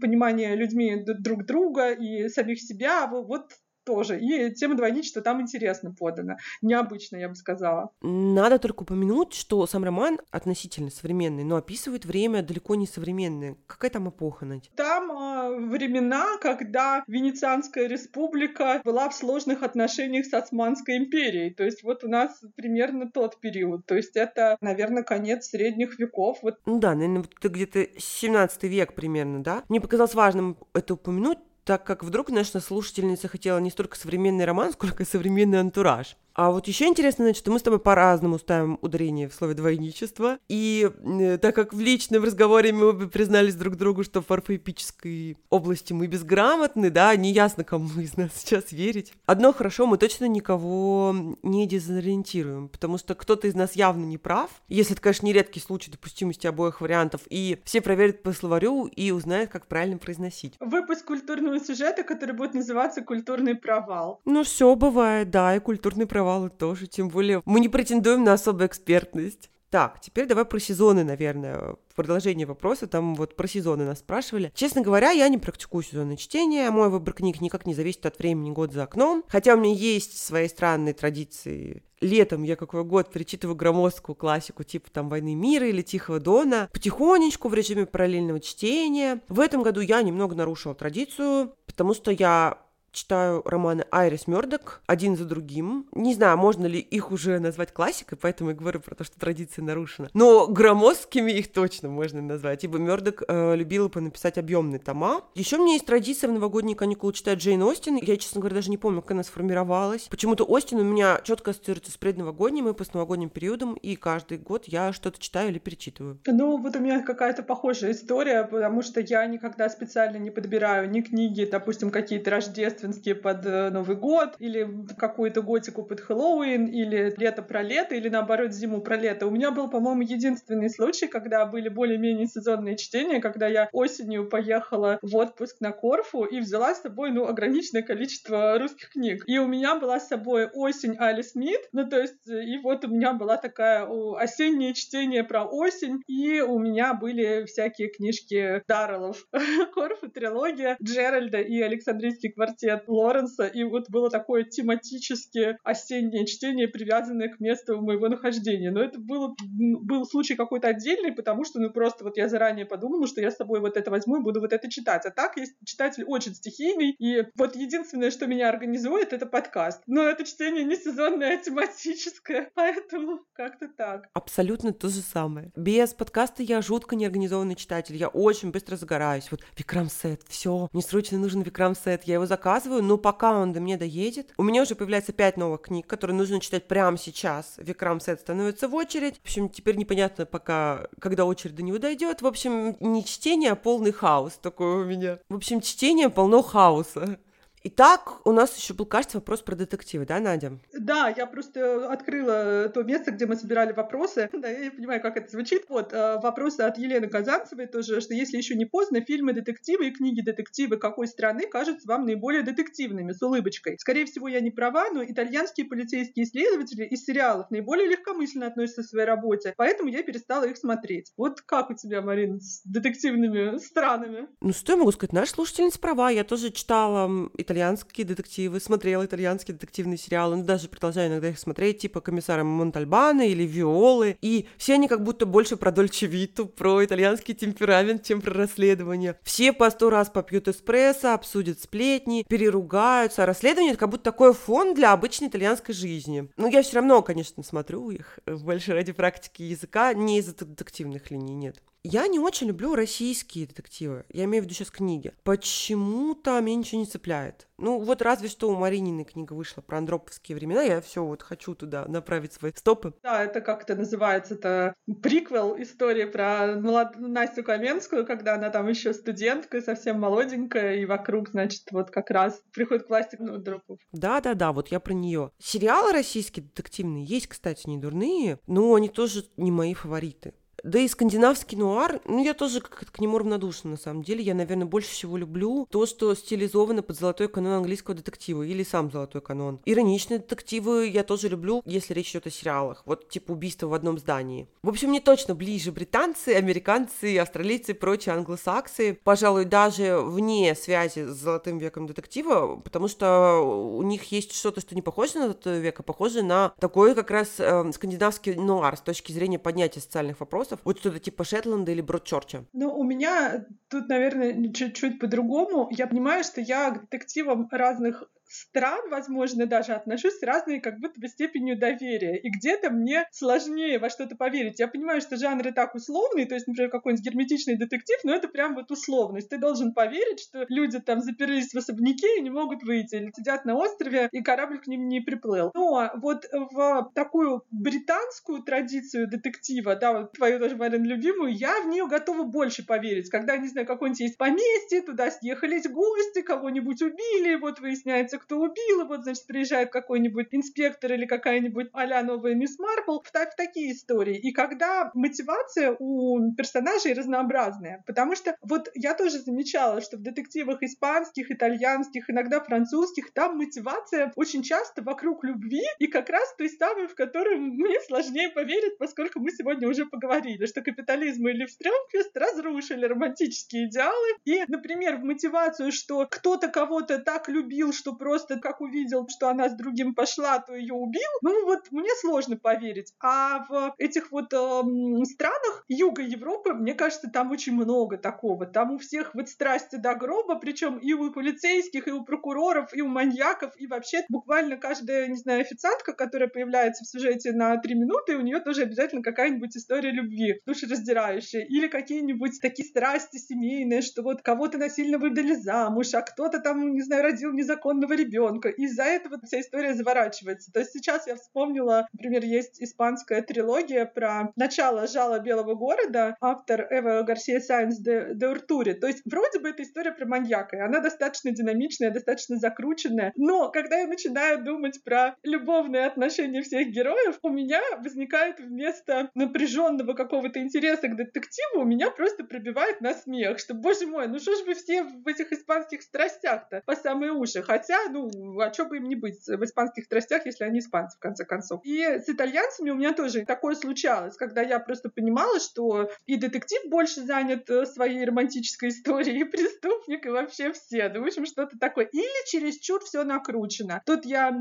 понимания людьми друг друга и самих себя, вот тоже. И тема двойничества там интересно подана. Необычно, я бы сказала. Надо только упомянуть, что сам роман относительно современный, но описывает время далеко не современное. Какая там эпоха, Надь? Там э, времена, когда Венецианская республика была в сложных отношениях с Османской империей. То есть вот у нас примерно тот период. То есть это, наверное, конец средних веков. Вот. Ну да, наверное, это где-то 17 век примерно, да? Мне показалось важным это упомянуть, так как вдруг наша слушательница хотела не столько современный роман, сколько современный антураж. А вот еще интересно, значит, что мы с тобой по-разному ставим ударение в слове двойничество. И э, так как в личном разговоре мы обе признались друг другу, что в орфоэпической области мы безграмотны, да, неясно, кому из нас сейчас верить. Одно хорошо, мы точно никого не дезориентируем, потому что кто-то из нас явно не прав. Если это, конечно, не редкий случай допустимости обоих вариантов, и все проверят по словарю и узнают, как правильно произносить. Выпуск культурного сюжета, который будет называться «Культурный провал». Ну, все бывает, да, и культурный провал провалы тоже, тем более мы не претендуем на особую экспертность. Так, теперь давай про сезоны, наверное. Продолжение вопроса, там вот про сезоны нас спрашивали. Честно говоря, я не практикую сезонное чтение, мой выбор книг никак не зависит от времени год за окном, хотя у меня есть свои странные традиции. Летом я какой год перечитываю громоздкую классику типа там «Войны мира» или «Тихого дона», потихонечку в режиме параллельного чтения. В этом году я немного нарушила традицию, потому что я читаю романы Айрис Мёрдок один за другим. Не знаю, можно ли их уже назвать классикой, поэтому я говорю про то, что традиция нарушена. Но громоздкими их точно можно назвать, ибо Мёрдок э, любила понаписать объемные тома. Еще у меня есть традиция в новогодние каникулы читать Джейн Остин. Я, честно говоря, даже не помню, как она сформировалась. Почему-то Остин у меня четко ассоциируется с предновогодним и постновогодним периодом, и каждый год я что-то читаю или перечитываю. Ну, вот у меня какая-то похожая история, потому что я никогда специально не подбираю ни книги, допустим, какие-то рождественские рождественские под э, Новый год, или какую-то готику под Хэллоуин, или лето про лето, или наоборот зиму про лето. У меня был, по-моему, единственный случай, когда были более-менее сезонные чтения, когда я осенью поехала в отпуск на Корфу и взяла с собой, ну, ограниченное количество русских книг. И у меня была с собой осень Али Смит, ну, то есть, э, и вот у меня была такая осеннее чтение про осень, и у меня были всякие книжки Дарреллов, Корфу, трилогия Джеральда и Александрийский квартет Лоренса, и вот было такое тематически осеннее чтение, привязанное к месту моего нахождения. Но это было, был случай какой-то отдельный, потому что, ну, просто вот я заранее подумала, что я с собой вот это возьму и буду вот это читать. А так есть читатель очень стихийный, и вот единственное, что меня организует, это подкаст. Но это чтение не сезонное, а тематическое, поэтому как-то так. Абсолютно то же самое. Без подкаста я жутко неорганизованный читатель, я очень быстро загораюсь. Вот Викрам Сет, все, мне срочно нужен Викрам Сет, я его заказываю, заказываю, но пока он до меня доедет, у меня уже появляется пять новых книг, которые нужно читать прямо сейчас. Викрам Сет становится в очередь. В общем, теперь непонятно пока, когда очередь до него дойдет. В общем, не чтение, а полный хаос такой у меня. В общем, чтение полно хаоса. Итак, у нас еще был, кажется, вопрос про детективы, да, Надя? Да, я просто открыла то место, где мы собирали вопросы. Да, я понимаю, как это звучит. Вот, э, вопросы от Елены Казанцевой тоже, что если еще не поздно, фильмы детективы и книги детективы какой страны кажутся вам наиболее детективными, с улыбочкой. Скорее всего, я не права, но итальянские полицейские исследователи из сериалов наиболее легкомысленно относятся к своей работе, поэтому я перестала их смотреть. Вот как у тебя, Марина, с детективными странами? Ну, что я могу сказать? Наша слушательница права. Я тоже читала итальянские итальянские детективы, смотрела итальянские детективные сериалы, ну, даже продолжаю иногда их смотреть, типа «Комиссара Монтальбана» или «Виолы», и все они как будто больше про Дольче Виту, про итальянский темперамент, чем про расследование. Все по сто раз попьют эспрессо, обсудят сплетни, переругаются, а расследование — это как будто такой фон для обычной итальянской жизни. Но я все равно, конечно, смотрю их больше ради практики языка, не из-за детективных линий, нет. Я не очень люблю российские детективы. Я имею в виду сейчас книги. Почему-то меня ничего не цепляет. Ну, вот разве что у Марининой книга вышла про андроповские времена, я все вот хочу туда направить свои стопы. Да, это как это называется, это приквел истории про молод... Настю Каменскую, когда она там еще студентка, совсем молоденькая, и вокруг, значит, вот как раз приходит к власти Андропов. Да-да-да, вот я про нее. Сериалы российские детективные есть, кстати, не дурные, но они тоже не мои фавориты. Да и скандинавский нуар, ну, я тоже как-то к нему равнодушна, на самом деле. Я, наверное, больше всего люблю то, что стилизовано под золотой канон английского детектива или сам золотой канон. Ироничные детективы я тоже люблю, если речь идет о сериалах. Вот типа убийство в одном здании. В общем, мне точно ближе британцы, американцы, австралийцы и прочие англосаксы. Пожалуй, даже вне связи с золотым веком детектива, потому что у них есть что-то, что не похоже на золотой век, а похоже на такой как раз э, скандинавский нуар с точки зрения поднятия социальных вопросов вопросов? Вот что-то типа Шетланда или Бродчорча? Ну, у меня тут, наверное, чуть-чуть по-другому. Я понимаю, что я к детективам разных стран, возможно, даже отношусь с разной как будто бы степенью доверия. И где-то мне сложнее во что-то поверить. Я понимаю, что жанры так условные, то есть, например, какой-нибудь герметичный детектив, но это прям вот условность. Ты должен поверить, что люди там заперлись в особняке и не могут выйти, или сидят на острове, и корабль к ним не приплыл. Но вот в такую британскую традицию детектива, да, вот твою тоже, Марин, любимую, я в нее готова больше поверить. Когда, не знаю, какой-нибудь есть поместье, туда съехались гости, кого-нибудь убили, вот выясняется, кто убил, и вот, значит, приезжает какой-нибудь инспектор или какая-нибудь а новая мисс Марпл, в, в такие истории. И когда мотивация у персонажей разнообразная, потому что вот я тоже замечала, что в детективах испанских, итальянских, иногда французских, там мотивация очень часто вокруг любви и как раз той самой, в которую мне сложнее поверить, поскольку мы сегодня уже поговорили, что капитализм и Левстрёмквист разрушили романтические идеалы. И, например, в мотивацию, что кто-то кого-то так любил, что просто как увидел, что она с другим пошла, то ее убил. Ну вот мне сложно поверить. А в этих вот э, странах Юга Европы, мне кажется, там очень много такого. Там у всех вот страсти до гроба, причем и у полицейских, и у прокуроров, и у маньяков, и вообще буквально каждая, не знаю, официантка, которая появляется в сюжете на три минуты, у нее тоже обязательно какая-нибудь история любви, душераздирающая. Или какие-нибудь такие страсти семейные, что вот кого-то насильно выдали замуж, а кто-то там, не знаю, родил незаконного ребенка. Из-за этого вся история заворачивается. То есть сейчас я вспомнила, например, есть испанская трилогия про начало жала Белого города, автор Эва Гарсия Сайнс де, де Уртури. То есть вроде бы это история про маньяка, и она достаточно динамичная, достаточно закрученная. Но когда я начинаю думать про любовные отношения всех героев, у меня возникает вместо напряженного какого-то интереса к детективу, у меня просто пробивает на смех, что, боже мой, ну что ж вы все в этих испанских страстях-то по самые уши? Хотя ну, а что бы им не быть в испанских страстях, если они испанцы, в конце концов. И с итальянцами у меня тоже такое случалось, когда я просто понимала, что и детектив больше занят э, своей романтической историей, и преступник, и вообще все. Ну, в общем, что-то такое. Или чересчур все накручено. Тут я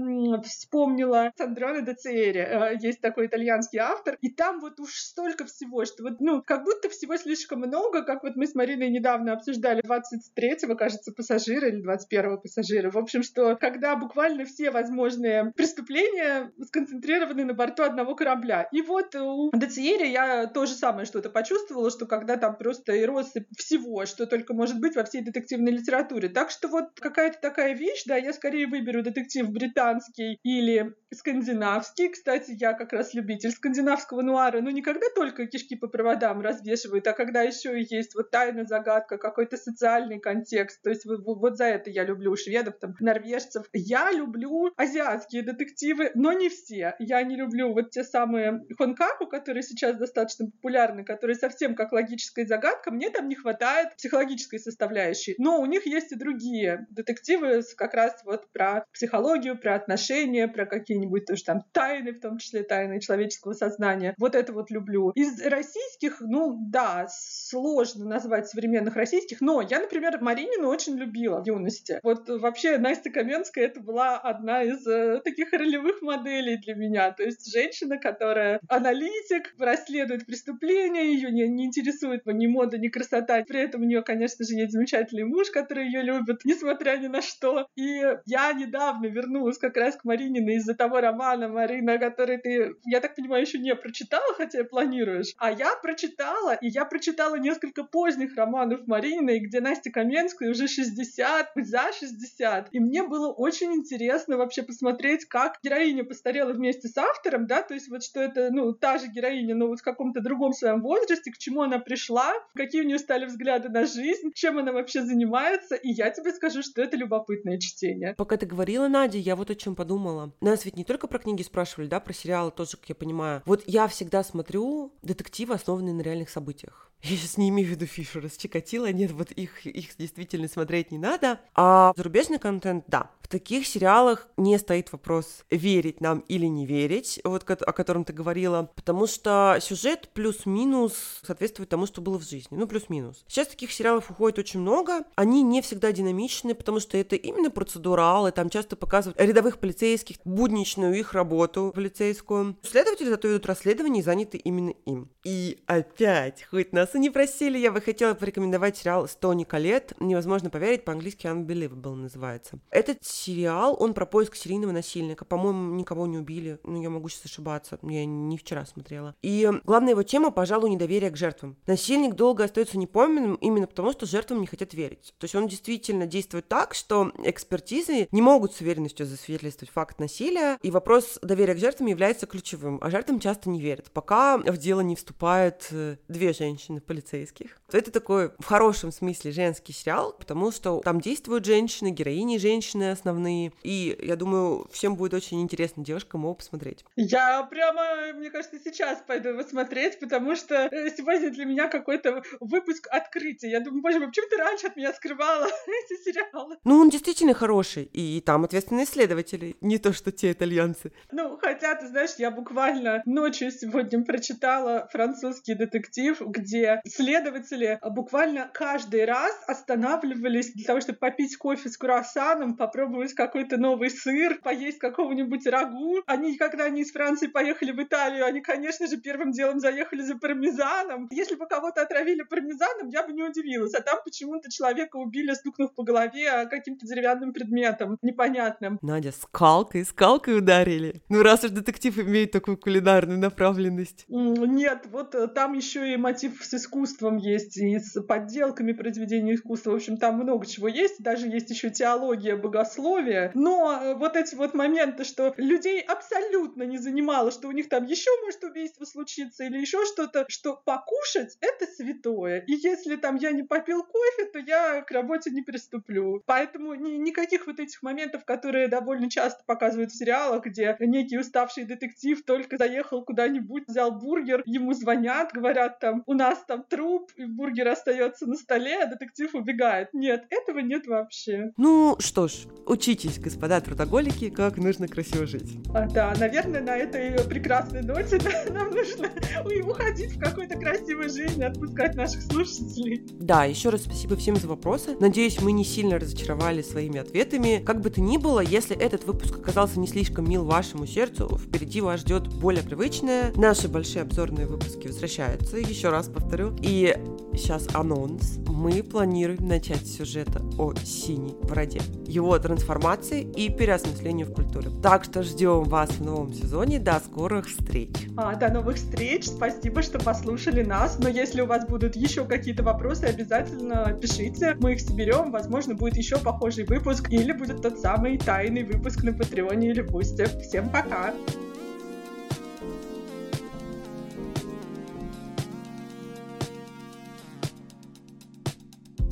вспомнила Сандроне де Циери, э, есть такой итальянский автор, и там вот уж столько всего, что вот, ну, как будто всего слишком много, как вот мы с Мариной недавно обсуждали 23-го, кажется, пассажира или 21-го пассажира. В общем, что когда буквально все возможные преступления сконцентрированы на борту одного корабля. И вот у Децьери я то же самое что-то почувствовала, что когда там просто и россыпь всего, что только может быть во всей детективной литературе. Так что вот какая-то такая вещь, да, я скорее выберу детектив британский или скандинавский. Кстати, я как раз любитель скандинавского нуара, но не когда только кишки по проводам развешивают, а когда еще и есть вот тайна, загадка, какой-то социальный контекст. То есть вот, вот за это я люблю шведов, там, норвежцев, я люблю азиатские детективы, но не все. Я не люблю вот те самые Хонкаку, которые сейчас достаточно популярны, которые совсем как логическая загадка. Мне там не хватает психологической составляющей. Но у них есть и другие детективы как раз вот про психологию, про отношения, про какие-нибудь тоже там тайны, в том числе тайны человеческого сознания. Вот это вот люблю. Из российских, ну да, сложно назвать современных российских, но я, например, Маринину очень любила в юности. Вот вообще Настя Каменская это была одна из э, таких ролевых моделей для меня. То есть женщина, которая аналитик, расследует преступления, ее не, не интересует ни мода, ни красота. При этом у нее, конечно же, есть замечательный муж, который ее любит, несмотря ни на что. И я недавно вернулась как раз к Марининой из-за того романа, Марина, который ты, я так понимаю, еще не прочитала, хотя планируешь. А я прочитала, и я прочитала несколько поздних романов Марины, где Настя Каменская уже 60, за 60. И мне было очень интересно вообще посмотреть, как героиня постарела вместе с автором, да, то есть вот что это, ну, та же героиня, но вот в каком-то другом своем возрасте, к чему она пришла, какие у нее стали взгляды на жизнь, чем она вообще занимается, и я тебе скажу, что это любопытное чтение. Пока ты говорила, Надя, я вот о чем подумала. Нас ведь не только про книги спрашивали, да, про сериалы тоже, как я понимаю. Вот я всегда смотрю детективы, основанные на реальных событиях. Я сейчас не имею в виду Фишера с Чикатило, нет, вот их, их действительно смотреть не надо. А зарубежный контент, да. В таких сериалах не стоит вопрос, верить нам или не верить, вот о котором ты говорила, потому что сюжет плюс-минус соответствует тому, что было в жизни, ну плюс-минус. Сейчас таких сериалов уходит очень много, они не всегда динамичны, потому что это именно процедуралы, там часто показывают рядовых полицейских, будничную их работу полицейскую. Следователи зато ведут расследование и заняты именно им. И опять, хоть нас и не просили, я бы хотела порекомендовать сериал «Сто Николет». Невозможно поверить, по-английски «Unbelievable» называется. Этот сериал, он про поиск серийного насильника. По-моему, никого не убили. Ну, я могу сейчас ошибаться. Я не вчера смотрела. И главная его тема, пожалуй, недоверие к жертвам. Насильник долго остается непомненным именно потому, что жертвам не хотят верить. То есть он действительно действует так, что экспертизы не могут с уверенностью засвидетельствовать факт насилия, и вопрос доверия к жертвам является ключевым. А жертвам часто не верят, пока в дело не вступают э, две женщины полицейских. То это такой в хорошем смысле женский сериал, потому что там действуют женщины, героини женщины основные, и я думаю, всем будет очень интересно девушкам его посмотреть. Я прямо, мне кажется, сейчас пойду его смотреть, потому что э, сегодня для меня какой-то выпуск открытия. Я думаю, боже мой, почему ты раньше от меня скрывала эти сериалы? Ну, он действительно хороший, и там ответственные следователи, не то что те итальянцы. Ну, хотя, ты знаешь, я буквально ночью сегодня прочитала французский детектив, где следователи буквально каждый раз останавливались для того, чтобы попить кофе с круассаном, попробовать какой-то новый сыр, поесть какого-нибудь рагу. Они, когда они из Франции поехали в Италию, они, конечно же, первым делом заехали за пармезаном. Если бы кого-то отравили пармезаном, я бы не удивилась. А там почему-то человека убили, стукнув по голове каким-то деревянным предметом непонятным. Надя, скалкой, скалкой ударили. Ну, раз уж детектив имеет такую кулинарную направленность. Нет, вот э, там еще и мотив с искусством есть, и с подделками произведений искусства. В общем, там много чего есть. Даже есть еще теология, богословие. Но э, вот эти вот моменты, что людей абсолютно не занимало, что у них там еще может убийство случиться или еще что-то, что покушать — это святое. И если там я не попил кофе, то я к работе не приступлю. Поэтому ни, никаких вот этих моментов, которые довольно часто показывают в сериалах, где некий уставший детектив только заехал куда-нибудь, взял бургер, ему звонят, говорят там, у нас там труп, и бургер остается на столе, а детектив убегает. Нет, этого нет вообще. Ну что ж, учитесь, господа трудоголики, как нужно красиво жить. А, да, наверное, на этой прекрасной ноте нам нужно уходить в какую-то красивую жизнь, отпускать наших слушателей. Да, еще раз спасибо всем за вопросы. Надеюсь, мы не сильно разочаровали своими ответами. Как бы то ни было, если этот выпуск оказался не слишком мил вашему сердцу, впереди вас ждет более привычное. Наши большие обзорные выпуски возвращаются, еще раз повторю. И сейчас анонс. Мы планируем начать с сюжета о синей бороде, его трансформации и переосмыслению в культуре. Так что ждем вас в новом сезоне. До скорых встреч. А, до новых встреч. Спасибо, что послушали нас. Но если у вас будут еще какие-то вопросы, обязательно пишите. Мы их соберем. Возможно, будет еще похожий выпуск или будет тот самый тайный выпуск на Патреоне или Бусте. Всем пока!